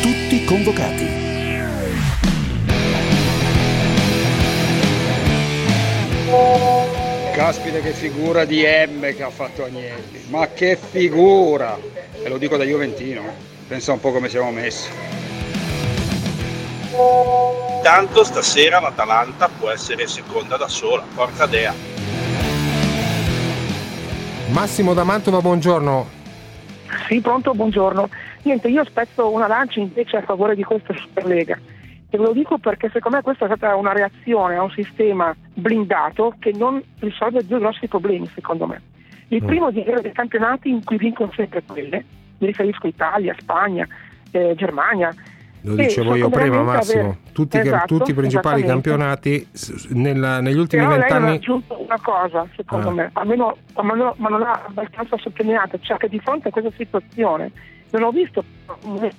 Speaker 4: Tutti convocati
Speaker 17: Caspita che figura di M che ha fatto Agnelli, ma che figura! E lo dico da Juventino, pensa un po' come siamo messi.
Speaker 18: Tanto stasera l'Atalanta può essere seconda da sola, forza Dea.
Speaker 10: Massimo da Mantova, buongiorno.
Speaker 19: Sì, pronto, buongiorno. Niente, io spezzo una lancia invece a favore di questa Superlega. E ve lo dico perché secondo me questa è stata una reazione a un sistema blindato che non risolve due grossi problemi, secondo me. Il
Speaker 10: Mm.
Speaker 19: primo di avere dei campionati in cui vincono sempre quelle, mi riferisco Italia, Spagna, eh, Germania.
Speaker 10: Lo dicevo io prima, Massimo.
Speaker 19: avere-
Speaker 10: Tutti, i-
Speaker 19: Esatto,
Speaker 10: tutti i principali campionati nella- negli ultimi
Speaker 19: lei non ha
Speaker 10: vent'anni.
Speaker 19: aggiunto una cosa, secondo
Speaker 10: Ah.
Speaker 19: me, almeno ma non, ma non l'ha abbastanza sottolineato, cioè che di fronte a questa situazione non ho visto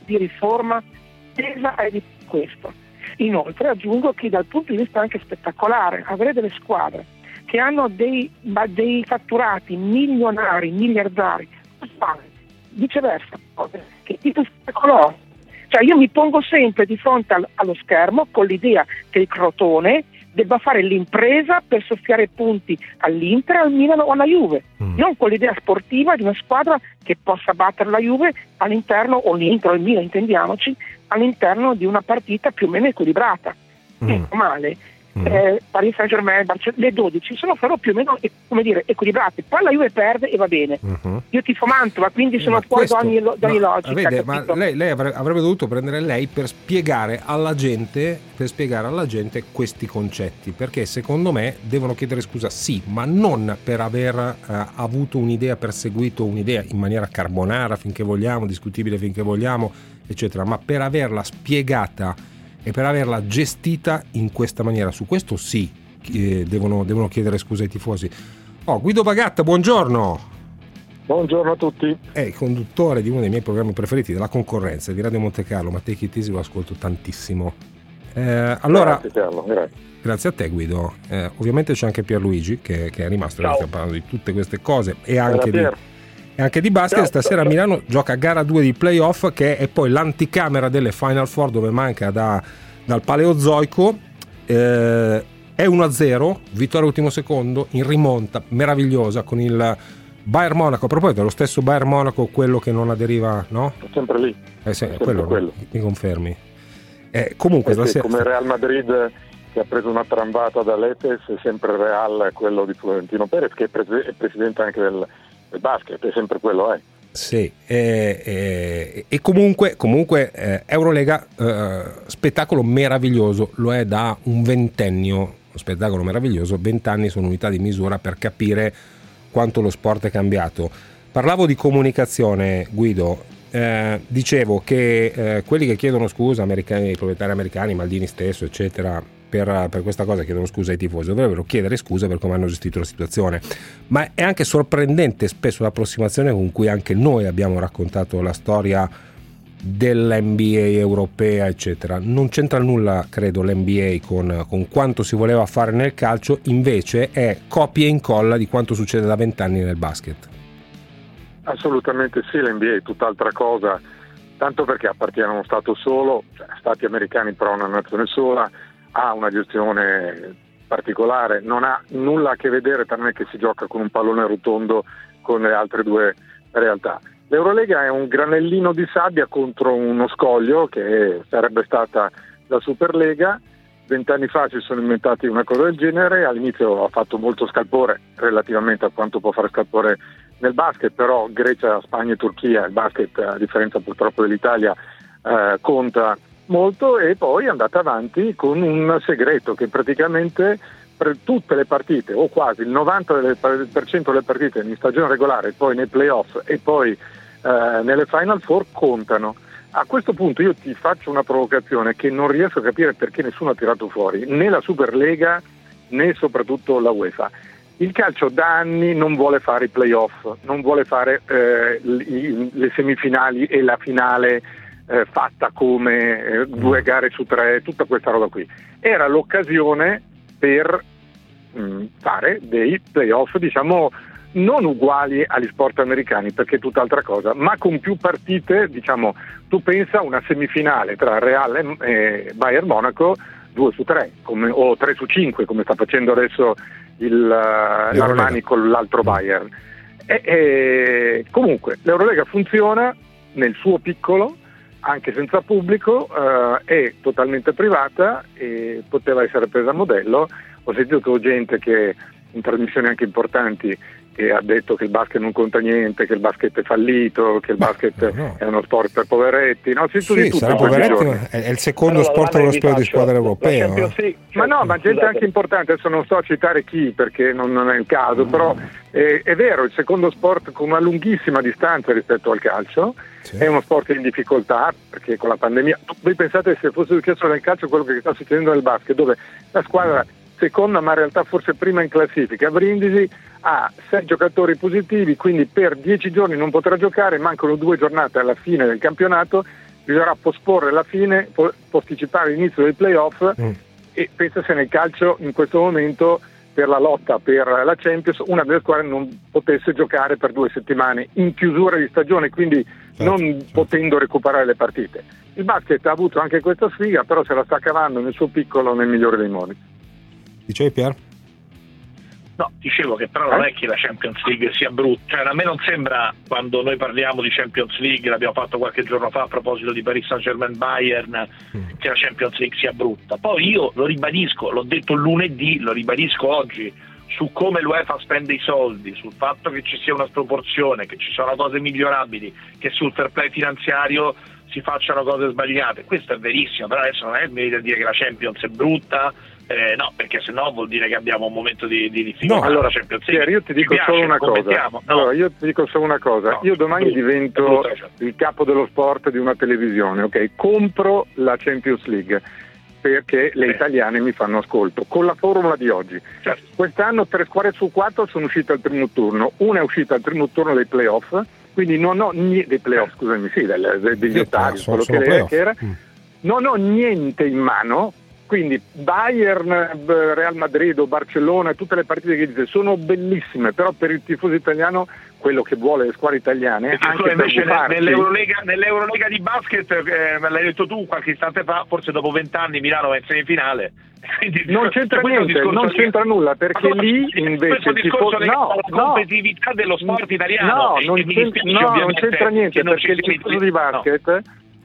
Speaker 19: di riforma tesa a di questo. Inoltre aggiungo che dal punto di vista anche spettacolare, avere delle squadre che hanno dei, dei fatturati milionari, miliardari, viceversa, che tipo spettacolose. Cioè io mi pongo sempre di fronte al- allo schermo con l'idea che il Crotone debba fare l'impresa per soffiare punti all'Inter, al Milano o alla Juve, non con l'idea sportiva di una squadra che possa battere la Juve all'interno, o l'Inter o il Milan, intendiamoci, all'interno di una partita più o meno equilibrata. È male. Eh, Paris Saint Germain, le 12 sono però più o meno come dire, equilibrate. Poi la Juve perde e va bene. Io tifo Mantova, quindi sono fuori da ogni, da ogni
Speaker 10: ma,
Speaker 19: logica.
Speaker 10: vede, ma lei, lei avre- avrebbe dovuto prendere lei per spiegare alla gente per spiegare alla gente questi concetti perché secondo me devono chiedere scusa sì ma non per aver eh, avuto un'idea perseguito un'idea in maniera carbonara finché vogliamo discutibile finché vogliamo eccetera ma per averla spiegata e per averla gestita in questa maniera su questo sì eh, devono, devono chiedere scusa ai tifosi oh Guido Bagatta buongiorno
Speaker 20: Buongiorno a tutti.
Speaker 10: è il conduttore di uno dei miei programmi preferiti della concorrenza di Radio Monte Carlo, ma Take It Easy lo ascolto tantissimo. Eh, allora,
Speaker 20: Grazie, Carlo, grazie.
Speaker 10: grazie a te Guido. Eh, ovviamente c'è anche Pierluigi che, che è rimasto,
Speaker 20: Ciao.
Speaker 10: stiamo parlando di tutte queste cose e anche di. E anche di basket.
Speaker 20: Ciao,
Speaker 10: Stasera a. Milano gioca gara 2 di playoff che è poi l'anticamera delle Final Four dove manca da- dal Paleozoico. Eh, è 1-0, vittoria ultimo secondo, in rimonta meravigliosa con il Bayern Monaco. A proposito, è lo stesso Bayern Monaco quello che non aderiva, no?
Speaker 20: È sempre lì.
Speaker 10: Eh sì,
Speaker 20: È sempre
Speaker 10: quello,
Speaker 20: quello.
Speaker 10: mi confermi. Eh, comunque,
Speaker 20: Eh sì, come Real Madrid che ha preso una trambata dall'Etes, è sempre Real quello di Florentino Perez, che è, pres- è presidente anche del, del basket, è sempre quello, eh.
Speaker 10: Sì, eh, eh, e comunque, comunque eh, Eurolega, eh, spettacolo meraviglioso, lo è da un ventennio, spettacolo meraviglioso, vent'anni sono unità di misura per capire quanto lo sport è cambiato. Parlavo di comunicazione, Guido, eh, dicevo che eh, quelli che chiedono scusa, americani, i proprietari americani, Maldini stesso, eccetera, per, per questa cosa chiedono scusa ai tifosi, dovrebbero chiedere scusa per come hanno gestito la situazione. Ma è anche sorprendente spesso l'approssimazione con cui anche noi abbiamo raccontato la storia dell'NBA europea, eccetera. Non c'entra nulla, credo, l'NBA con, con quanto si voleva fare nel calcio, invece è copia e incolla di quanto succede da vent'anni nel basket.
Speaker 20: Assolutamente sì, l'NBA è tutt'altra cosa, tanto perché appartiene a uno Stato solo, cioè Stati americani però una nazione sola, ha una gestione particolare, non ha nulla a che vedere tranne che si gioca con un pallone rotondo con le altre due realtà. L'Eurolega è un granellino di sabbia contro uno scoglio che sarebbe stata la Superlega. Vent'anni fa si sono inventati una cosa del genere, all'inizio ha fatto molto scalpore relativamente a quanto può fare scalpore nel basket, però Grecia, Spagna e Turchia, il basket a differenza purtroppo dell'Italia eh, conta molto e poi è andata avanti con un segreto che praticamente per tutte le partite o quasi il 90% delle partite in stagione regolare poi nei playoff e poi eh, nelle Final Four contano. A questo punto io ti faccio una provocazione che non riesco a capire perché nessuno ha tirato fuori, né la Superlega né soprattutto la UEFA. Il calcio da anni non vuole fare i playoff, non vuole fare eh, le semifinali e la finale eh, fatta come eh, due gare su tre, tutta questa roba qui. Era l'occasione per mh, fare dei playoff, diciamo, non uguali agli sport americani perché è tutt'altra cosa, ma con più partite, diciamo, tu pensa a una semifinale tra Real e Bayern Monaco 2 su 3 come, o 3 su 5 come sta facendo adesso il, uh, l'Armani con l'altro Bayern. E, e, comunque l'Eurolega funziona nel suo piccolo, anche senza pubblico, uh, è totalmente privata e poteva essere presa a modello. Ho sentito gente che in trasmissioni anche importanti che ha detto che il basket non conta niente, che il basket è fallito, che il basket no. è uno sport per poveretti. No, sì,
Speaker 10: sì sarà poveretti, è il secondo allora, sport europeo di squadra europeo.
Speaker 20: Eh. Sì, ma no, ma gente anche importante, adesso non sto a citare chi perché non, non è il caso, mm. però è, è, vero, il secondo sport con una lunghissima distanza rispetto al calcio, sì. è uno sport in difficoltà perché con la pandemia, voi pensate se fosse successo nel calcio quello che sta succedendo nel basket, dove la squadra seconda ma in realtà forse prima in classifica, Brindisi ha sei giocatori positivi, quindi per dieci giorni non potrà giocare, mancano due giornate alla fine del campionato, bisognerà posporre la fine, posticipare l'inizio dei playoff mm. e pensa se nel calcio in questo momento per la lotta per la Champions una delle squadre non potesse giocare per due settimane in chiusura di stagione, quindi certo, non certo. potendo recuperare le partite. Il basket ha avuto anche questa sfiga, però se la sta cavando nel suo piccolo nel migliore dei modi.
Speaker 10: Dicevi Pier?
Speaker 12: No, dicevo che però non è che la Champions League sia brutta, cioè, a me non sembra quando noi parliamo di Champions League, l'abbiamo fatto qualche giorno fa a proposito di Paris Saint Germain Bayern, mm. che la Champions League sia brutta. Poi io lo ribadisco, l'ho detto lunedì, lo ribadisco oggi, su come l'UEFA spende i soldi, sul fatto che ci sia una sproporzione, che ci sono cose migliorabili, che sul fair play finanziario si facciano cose sbagliate. Questo è verissimo, però adesso non è il merito a dire che la Champions è brutta, eh, no, perché se no vuol dire che abbiamo un momento di, di difficoltà.
Speaker 20: No, allora, Champions League. io ti dico piace, solo una cosa. No. Allora, io ti dico solo una cosa. No, io domani brutto, divento brutto, certo. il capo dello sport di una televisione, ok? Compro la Champions League perché le eh. italiane mi fanno ascolto con la formula di oggi. Certo. Quest'anno tre squadre su quattro sono uscite al primo turno, una è uscita al primo turno dei playoff, quindi non ho niente dei playoff, scusami, sì, degli ottavi, quello che, che era. Mm. Non ho niente in mano quindi Bayern, eh, Real Madrid o Barcellona, tutte le partite che dite sono bellissime, però per il tifoso italiano quello che vuole le squadre italiane anche
Speaker 12: invece nell'Eurolega, nell'Eurolega, di basket eh, l'hai detto tu qualche istante fa forse dopo vent'anni Milano va in semifinale.
Speaker 20: Quindi, non c'entra niente non c'entra nulla perché no, lì invece
Speaker 12: il tifo... no, la competitività dello sport italiano
Speaker 20: no, non, c'entra, no non c'entra niente perché il tifoso di basket no.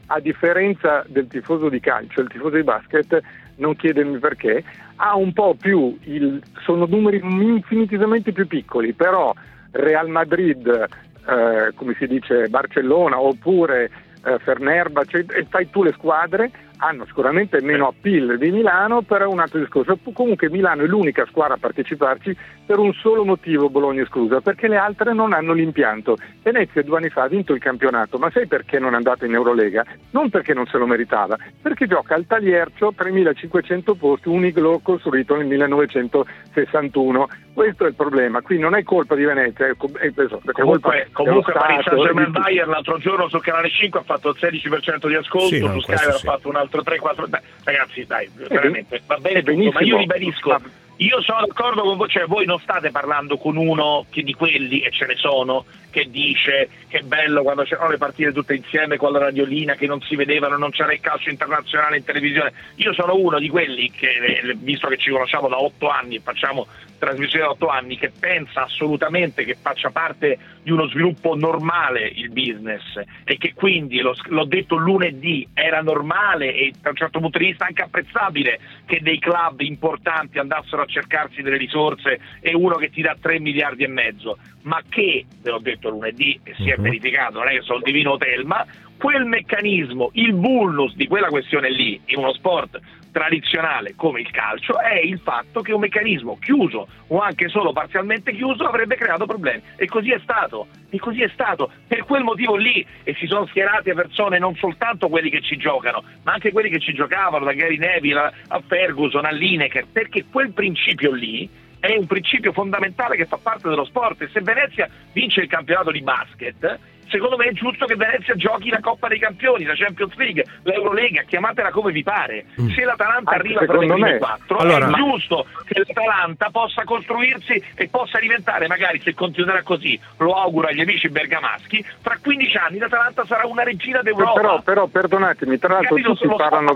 Speaker 20: a differenza del tifoso di calcio il tifoso di basket non chiedermi perché, ha un po' più, il, sono numeri infinitamente più piccoli, però Real Madrid, eh, come si dice, Barcellona oppure eh, Fernerba, cioè, fai tu le squadre, hanno sicuramente meno appeal di Milano, però è un altro discorso. Comunque Milano è l'unica squadra a parteciparci per un solo motivo, Bologna esclusa, perché le altre non hanno l'impianto. Venezia due anni fa ha vinto il campionato, ma sai perché non è andata in Eurolega? Non perché non se lo meritava, perché gioca al Tagliercio 3500 posti, un iglo costruito nel 1961. Questo è il problema, qui non è colpa di Venezia, è, è,
Speaker 12: è comunque, comunque Paris Saint-Germain Bayern l'altro giorno su Canale 5 ha fatto il 16% di ascolto, sì, su Sky ha fatto un altro 3-4. Ragazzi, dai, veramente va bene tutto, ma io ribadisco. Io sono d'accordo con voi, cioè voi non state parlando con uno di quelli, e ce ne sono, che dice che è bello quando c'erano le partite tutte insieme con la radiolina, che non si vedevano, non c'era il calcio internazionale in televisione. Io sono uno di quelli che, eh, visto che ci conosciamo da otto anni e facciamo trasmissione da otto anni, che pensa assolutamente che faccia parte di uno sviluppo normale il business e che quindi, l'ho detto lunedì, era normale e da un certo punto di vista anche apprezzabile che dei club importanti andassero a cercarsi delle risorse e uno che ti dà 3 miliardi e mezzo, ma che, ve l'ho detto lunedì e si è mhm. verificato, non è che sono il divino hotel, ma quel meccanismo, il vulnus di quella questione lì, in uno sport tradizionale come il calcio, è il fatto che un meccanismo chiuso o anche solo parzialmente chiuso avrebbe creato problemi. E così è stato, e così è stato. Per quel motivo lì, e si sono schierate persone, non soltanto quelli che ci giocano, ma anche quelli che ci giocavano, da Gary Neville a Ferguson, a Lineker, perché quel principio lì è un principio fondamentale che fa parte dello sport e se Venezia vince il campionato di basket
Speaker 21: secondo me è giusto che Venezia giochi la Coppa dei Campioni, la Champions League, l'Eurolega, chiamatela come vi pare.
Speaker 10: Mm.
Speaker 21: Se l'Atalanta
Speaker 20: Anche
Speaker 21: arriva tra le prime
Speaker 20: me.
Speaker 21: quattro,
Speaker 10: Allora-
Speaker 21: è giusto che l'Atalanta possa costruirsi e possa diventare, magari se continuerà così, lo auguro agli amici bergamaschi, fra 15 anni l'Atalanta sarà una regina d'Europa.
Speaker 20: Però, però perdonatemi, tra l'altro tutti parlano,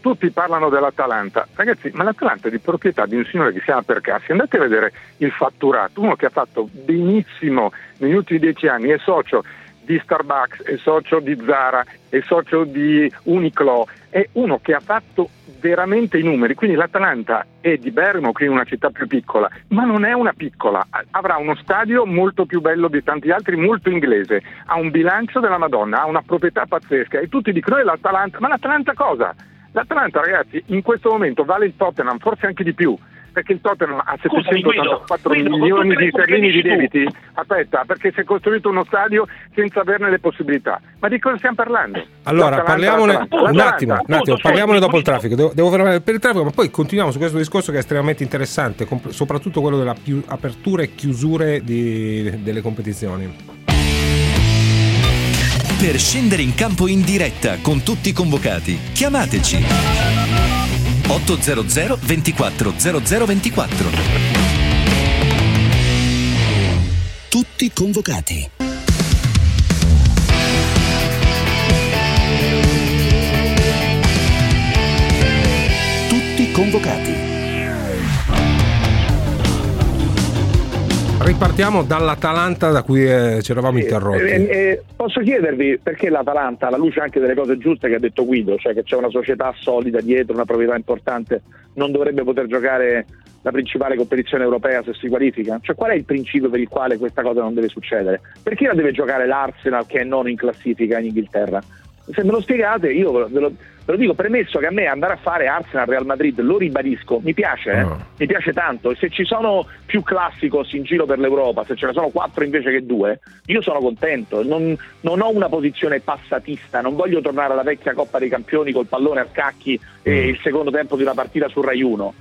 Speaker 20: tutti parlano dell'Atalanta. Ragazzi, ma l'Atalanta è di proprietà di un signore che si chiama Percassi. Andate a vedere il fatturato, uno che ha fatto benissimo negli ultimi dieci anni, è socio di Starbucks, è socio di Zara, è socio di Uniqlo, è uno che ha fatto veramente i numeri, quindi l'Atalanta è di Bergamo, che è una città più piccola, ma non è una piccola, avrà uno stadio molto più bello di tanti altri, molto inglese, ha un bilancio della Madonna, ha una proprietà pazzesca e tutti dicono è l'Atalanta, ma l'Atalanta cosa? L'Atalanta ragazzi in questo momento vale il Tottenham, forse anche di più, perché il Tottenham ha
Speaker 21: Scusami,
Speaker 20: 784
Speaker 21: Guido,
Speaker 20: milioni di sterline di
Speaker 21: tu.
Speaker 20: debiti. Aspetta, perché si è costruito uno stadio senza averne le possibilità. Ma di cosa stiamo parlando?
Speaker 10: Allora,
Speaker 20: L'Atalanta,
Speaker 10: parliamone
Speaker 20: l'Atalanta,
Speaker 10: un attimo, un attimo, parliamone dopo il traffico. Devo, devo fermare per il traffico, ma poi continuiamo su questo discorso che è estremamente interessante, comp- soprattutto quello della più aperture e chiusure di- delle competizioni.
Speaker 16: Per scendere in campo in diretta con tutti i convocati, chiamateci 800 24 0024.
Speaker 4: Tutti convocati. Tutti convocati.
Speaker 10: Ripartiamo dall'Atalanta da cui eh, ci eravamo interrotti.
Speaker 12: Eh, eh, posso chiedervi perché l'Atalanta, alla luce anche delle cose giuste che ha detto Guido, cioè che c'è una società solida dietro, una proprietà importante, non dovrebbe poter giocare la principale competizione europea se si qualifica? Cioè qual è il principio per il quale questa cosa non deve succedere? Perché la deve giocare l'Arsenal che è non in classifica in Inghilterra? Se me lo spiegate, io ve lo, ve lo- dico, premesso che a me andare a fare Arsenal Real Madrid, lo ribadisco, mi piace, eh? mi piace tanto. E se ci sono più classicos in giro per l'Europa, se ce ne sono quattro invece che due, io sono contento. Non, non ho una posizione passatista, non voglio tornare alla vecchia Coppa dei Campioni col pallone a scacchi e il secondo tempo di una partita su Rai 1.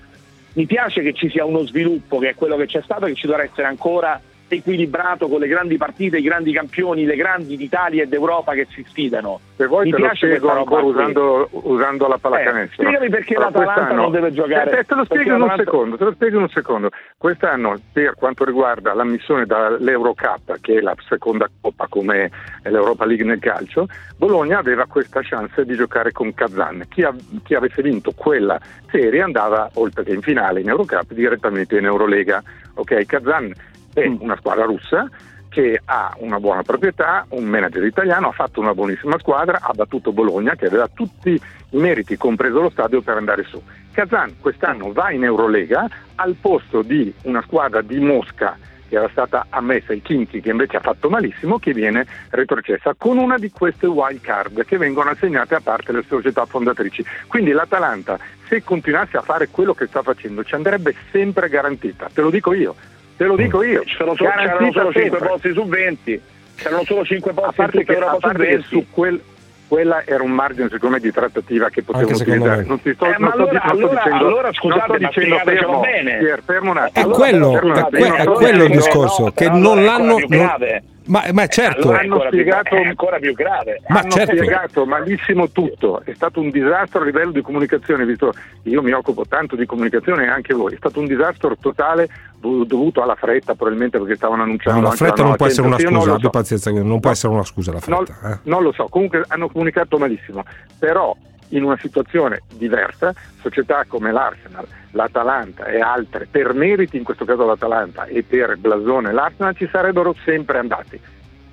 Speaker 12: Mi piace che ci sia uno sviluppo che è quello che c'è stato e che ci dovrà essere ancora equilibrato con le grandi partite, i grandi campioni, le grandi d'Italia e d'Europa che si sfidano.
Speaker 20: Se vuoi
Speaker 12: Mi
Speaker 20: te lo spiego ancora usando, usando la
Speaker 12: Eh,
Speaker 20: pallacanestro.
Speaker 12: spiegami perché
Speaker 20: Allora,
Speaker 12: l'Atalanta non deve giocare.
Speaker 20: Eh, te lo spiego in un secondo, te lo spiego in un secondo. Quest'anno, per quanto riguarda l'ammissione dall'Eurocup, che è la seconda coppa come l'Europa League nel calcio, Bologna aveva questa chance di giocare con Kazan. Chi, av- chi avesse vinto quella serie andava, oltre che in finale in Eurocup, direttamente in Eurolega. Ok, Kazan è una squadra russa che ha una buona proprietà, un manager italiano, ha fatto una buonissima squadra, ha battuto Bologna che aveva tutti i meriti, compreso lo stadio, per andare su. Kazan quest'anno va in Eurolega al posto di una squadra di Mosca che era stata ammessa, il Kinky che invece ha fatto malissimo, che viene retrocessa con una di queste wild card che vengono assegnate a parte le società fondatrici. Quindi l'Atalanta, se continuasse a fare quello che sta facendo, ci andrebbe sempre garantita, te lo dico io. Te lo dico io.
Speaker 12: C'erano solo, c'erano solo 5
Speaker 20: sempre.
Speaker 12: posti su 20. C'erano solo 5
Speaker 20: A
Speaker 12: posti in tutta
Speaker 20: che, a
Speaker 12: Europa su
Speaker 20: parte che
Speaker 12: 20.
Speaker 20: su quel, quella era un margine secondo me di trattativa che potevano utilizzare. Non ti sto,
Speaker 12: Eh,
Speaker 20: non
Speaker 12: ma
Speaker 20: sto,
Speaker 12: allora-
Speaker 20: sto
Speaker 12: allora-
Speaker 20: dicendo,
Speaker 12: allora,
Speaker 20: non
Speaker 12: scusate,
Speaker 20: sto dicendo fermo,
Speaker 12: bene.
Speaker 20: Pier, fermo un
Speaker 10: È
Speaker 20: attimo.
Speaker 10: quello,
Speaker 20: fermo un
Speaker 10: è, que- quello il discorso,
Speaker 20: no,
Speaker 10: che non
Speaker 20: allora
Speaker 10: l'hanno... non-
Speaker 20: grave.
Speaker 10: Ma, ma certo,
Speaker 12: Allora è
Speaker 20: hanno
Speaker 12: ancora, più,
Speaker 20: spiegato-
Speaker 12: è ancora più grave.
Speaker 10: Ma
Speaker 20: hanno
Speaker 10: certo.
Speaker 20: spiegato malissimo tutto, è stato un disastro a livello di comunicazione, visto io mi occupo tanto di comunicazione e anche voi, è stato un disastro totale dov- dovuto alla fretta probabilmente perché stavano annunciando
Speaker 10: No, la fretta non può essere una
Speaker 20: non
Speaker 10: scusa, abbi
Speaker 20: so.
Speaker 10: pazienza, non può essere una scusa la
Speaker 20: Non,
Speaker 10: fretta. eh.
Speaker 20: non lo so, comunque hanno comunicato malissimo, però in una situazione diversa, società come l'Arsenal, l'Atalanta e altre, per meriti in questo caso l'Atalanta e per blasone l'Arsenal ci sarebbero sempre andati,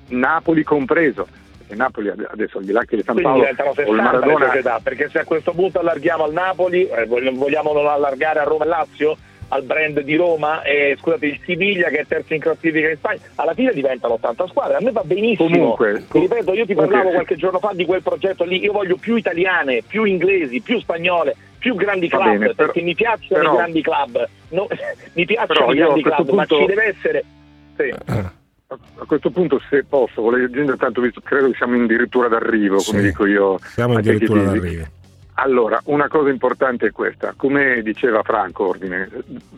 Speaker 20: Napoli compreso, perché Napoli adesso al di là che il San Paolo o il
Speaker 12: 60 le
Speaker 20: Maradona
Speaker 12: società, perché se a questo punto allarghiamo al Napoli, eh, vogliamo non allargare a Roma e Lazio? Al brand di Roma e scusate il Siviglia che è terzo in classifica in Spagna, alla fine diventano 80 squadre. A me va benissimo.
Speaker 20: Comunque,
Speaker 12: Ti ripeto, io ti parlavo
Speaker 20: comunque,
Speaker 12: qualche giorno fa di quel progetto lì. Io voglio più italiane, più inglesi, più spagnole, più grandi club
Speaker 20: bene, però-
Speaker 12: perché mi piacciono
Speaker 20: però-
Speaker 12: i grandi club. No, mi piacciono i grandi club, ma
Speaker 20: punto-
Speaker 12: ci deve essere. Sì.
Speaker 20: A questo punto, se posso, volevo aggiungere tanto, visto credo che siamo addirittura d'arrivo, come
Speaker 10: Sì,
Speaker 20: dico io.
Speaker 10: Siamo addirittura d'arrivo.
Speaker 20: Allora, una cosa importante è questa, come diceva Franco Ordine,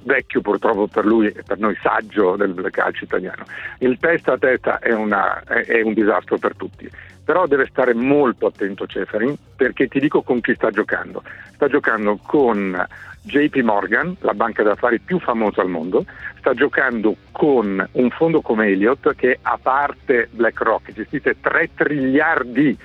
Speaker 20: vecchio purtroppo per lui e per noi saggio del calcio italiano, il testa a testa è, una, è, è un disastro per tutti, però deve stare molto attento Ceferin perché ti dico con chi sta giocando. Sta giocando con JP Morgan, la banca d'affari più famosa al mondo, sta giocando con un fondo come Elliott che a parte BlackRock gestite 3 triliardi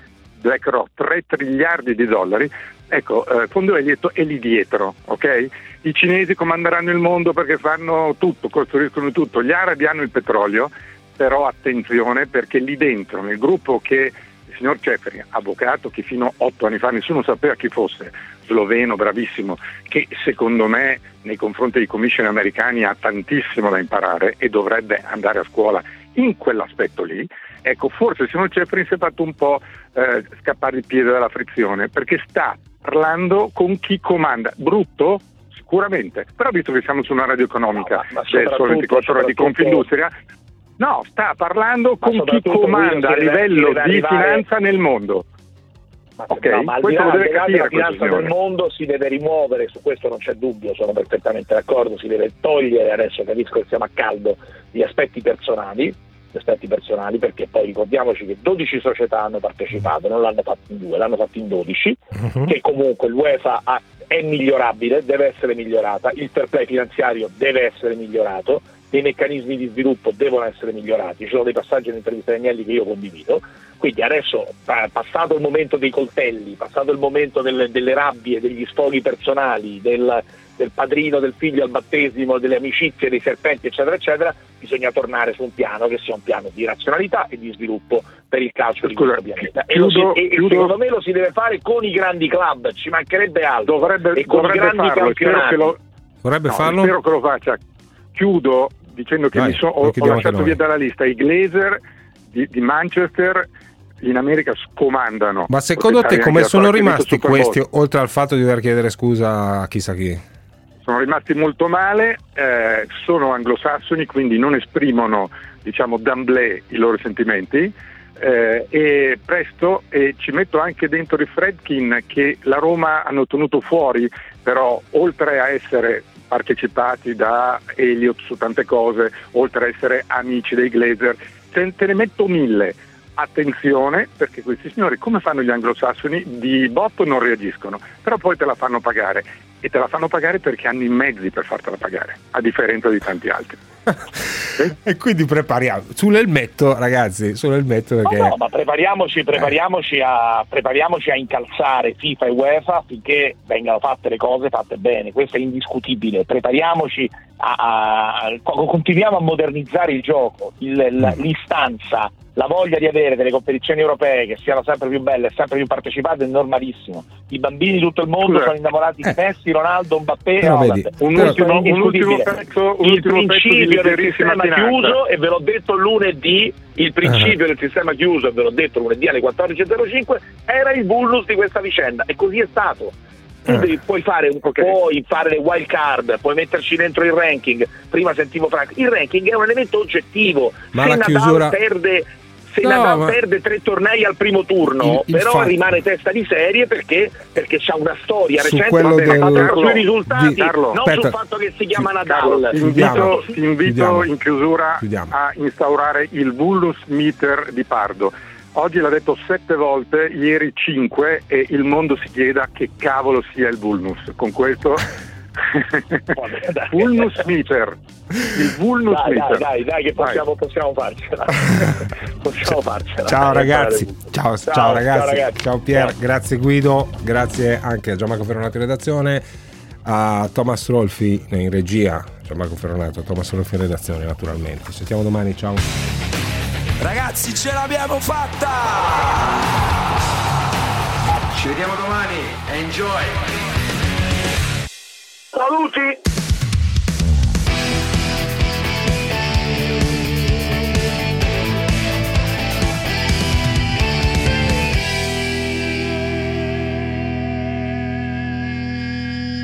Speaker 20: BlackRock 3 triliardi di dollari, ecco, eh, Fondo Elliott è lì dietro, ok? I cinesi comanderanno il mondo perché fanno tutto, costruiscono tutto, gli arabi hanno il petrolio, però attenzione perché lì dentro, nel gruppo che il signor Ceferi, avvocato che fino a otto anni fa nessuno sapeva chi fosse, sloveno, bravissimo, che secondo me nei confronti dei commission americani ha tantissimo da imparare e dovrebbe andare a scuola in quell'aspetto lì, ecco, forse il signor Cefri si è fatto un po' eh, scappare il piede dalla frizione perché sta parlando con chi comanda. Brutto? Sicuramente, però visto che siamo su una radio economica, no, c'è solo 24 ore di Confindustria, no, sta parlando con chi comanda a livello di arrivare... finanza nel mondo.
Speaker 12: Ma, okay, no, ma al là, deve capire, della finanza del mondo si deve rimuovere, su questo non c'è dubbio, sono perfettamente d'accordo, si deve togliere, adesso capisco che siamo a caldo, gli aspetti personali, gli aspetti personali perché poi ricordiamoci che 12 società hanno partecipato, non l'hanno fatto in due, l'hanno fatto in 12, uh-huh. Mhm. che comunque l'UEFA ha, è migliorabile, deve essere migliorata, il fair play finanziario deve essere migliorato, i meccanismi di sviluppo devono essere migliorati, ci sono dei passaggi nell'intervista di Agnelli che io condivido, quindi adesso passato il momento dei coltelli, passato il momento delle, delle rabbie, degli sfoghi personali, del, del, padrino, del figlio al battesimo, delle amicizie, dei serpenti eccetera eccetera, bisogna tornare su un piano che sia un piano di razionalità e di sviluppo per il calcio Scusa, di questo pianeta. Chiudo, e, si, e secondo me lo si deve fare con i grandi club, ci mancherebbe altro,
Speaker 20: dovrebbe,
Speaker 12: e con
Speaker 20: dovrebbe
Speaker 12: i grandi
Speaker 20: farlo,
Speaker 12: campionati.
Speaker 20: Lo,
Speaker 10: dovrebbe
Speaker 20: no,
Speaker 10: farlo?
Speaker 20: Spero che lo faccia chiudo dicendo che
Speaker 10: Vai,
Speaker 20: so, ho, ho lasciato via dalla lista i Glazer di, di Manchester in America scomandano.
Speaker 10: Ma secondo te come sono rimasti questi, oltre al fatto di dover chiedere scusa a chissà chi?
Speaker 20: Sono rimasti molto male, eh, sono anglosassoni, quindi non esprimono diciamo d'amblè i loro sentimenti. Eh, e presto e ci metto anche dentro i Fredkin che la Roma hanno tenuto fuori, però oltre a essere partecipati da Elliot su tante cose, oltre a essere amici dei Glazer, te, te ne metto mille. Attenzione perché questi signori, come fanno gli anglosassoni, di botto non reagiscono, però poi te la fanno pagare e te la fanno pagare perché hanno i mezzi per fartela pagare, a differenza di tanti altri.
Speaker 10: e quindi prepariamo sull'elmetto, ragazzi, sull'elmetto perché...
Speaker 12: No, no, ma prepariamoci, prepariamoci, a, prepariamoci a incalzare FIFA e UEFA affinché vengano fatte le cose fatte bene, questo è indiscutibile. Prepariamoci a, a continuiamo a modernizzare il gioco, il, mm. l'istanza la voglia di avere delle competizioni europee che siano sempre più belle e sempre più partecipate è normalissimo. I bambini di tutto il mondo sono innamorati di eh. Messi, Ronaldo, Mbappé
Speaker 10: no, vedi,
Speaker 20: un, ultimo, un ultimo pezzo, un
Speaker 12: il
Speaker 20: ultimo
Speaker 12: principio
Speaker 20: del
Speaker 12: sistema
Speaker 20: finanza.
Speaker 12: chiuso e ve l'ho detto lunedì il principio uh-huh. del sistema chiuso e ve l'ho detto lunedì alle 14.05 era il bullus di questa vicenda e così è stato tu uh devi, puoi, fare, okay. puoi fare le wild card, puoi metterci dentro il ranking. Prima sentivo Frank, il ranking è un elemento oggettivo.
Speaker 10: Ma
Speaker 12: Se
Speaker 10: la
Speaker 12: Nadal
Speaker 10: chiusura...
Speaker 12: perde se
Speaker 10: No,
Speaker 12: Nadal
Speaker 10: ma-
Speaker 12: perde tre tornei al primo turno,
Speaker 10: Il-
Speaker 12: però
Speaker 10: fatto-
Speaker 12: rimane testa di serie perché, perché c'ha una storia
Speaker 10: Su
Speaker 12: recente
Speaker 10: quello
Speaker 12: basata
Speaker 10: del-
Speaker 12: sui risultati,
Speaker 10: di-
Speaker 12: non
Speaker 10: Aspetta.
Speaker 12: sul fatto che si chiama Nadal.
Speaker 20: ti invito, ti invito
Speaker 10: Chiudiamo.
Speaker 20: in chiusura
Speaker 10: Chiudiamo.
Speaker 20: a instaurare il bullus meter di Pardo. Oggi l'ha detto sette volte, ieri cinque e il mondo si chieda che cavolo sia il bullnus. Con questo Vulnus meter. Il vulnus
Speaker 12: Dai, dai,
Speaker 20: meter.
Speaker 12: dai, dai, che possiamo, possiamo farcela. possiamo farcela.
Speaker 10: Ciao
Speaker 12: Dai,
Speaker 10: ragazzi, ciao, ciao,
Speaker 12: Ciao,
Speaker 10: ragazzi,
Speaker 12: ciao, ragazzi.
Speaker 10: ciao Pier,
Speaker 12: Ciao.
Speaker 10: grazie Guido, grazie anche a Gianmarco Ferronato in redazione, a Thomas Rolfi in regia, Gianmarco Ferronato, Thomas Rolfi in redazione naturalmente. Ci sentiamo domani, ciao.
Speaker 22: Ragazzi, ce l'abbiamo fatta! Ci vediamo domani. Enjoy!
Speaker 12: Saluti!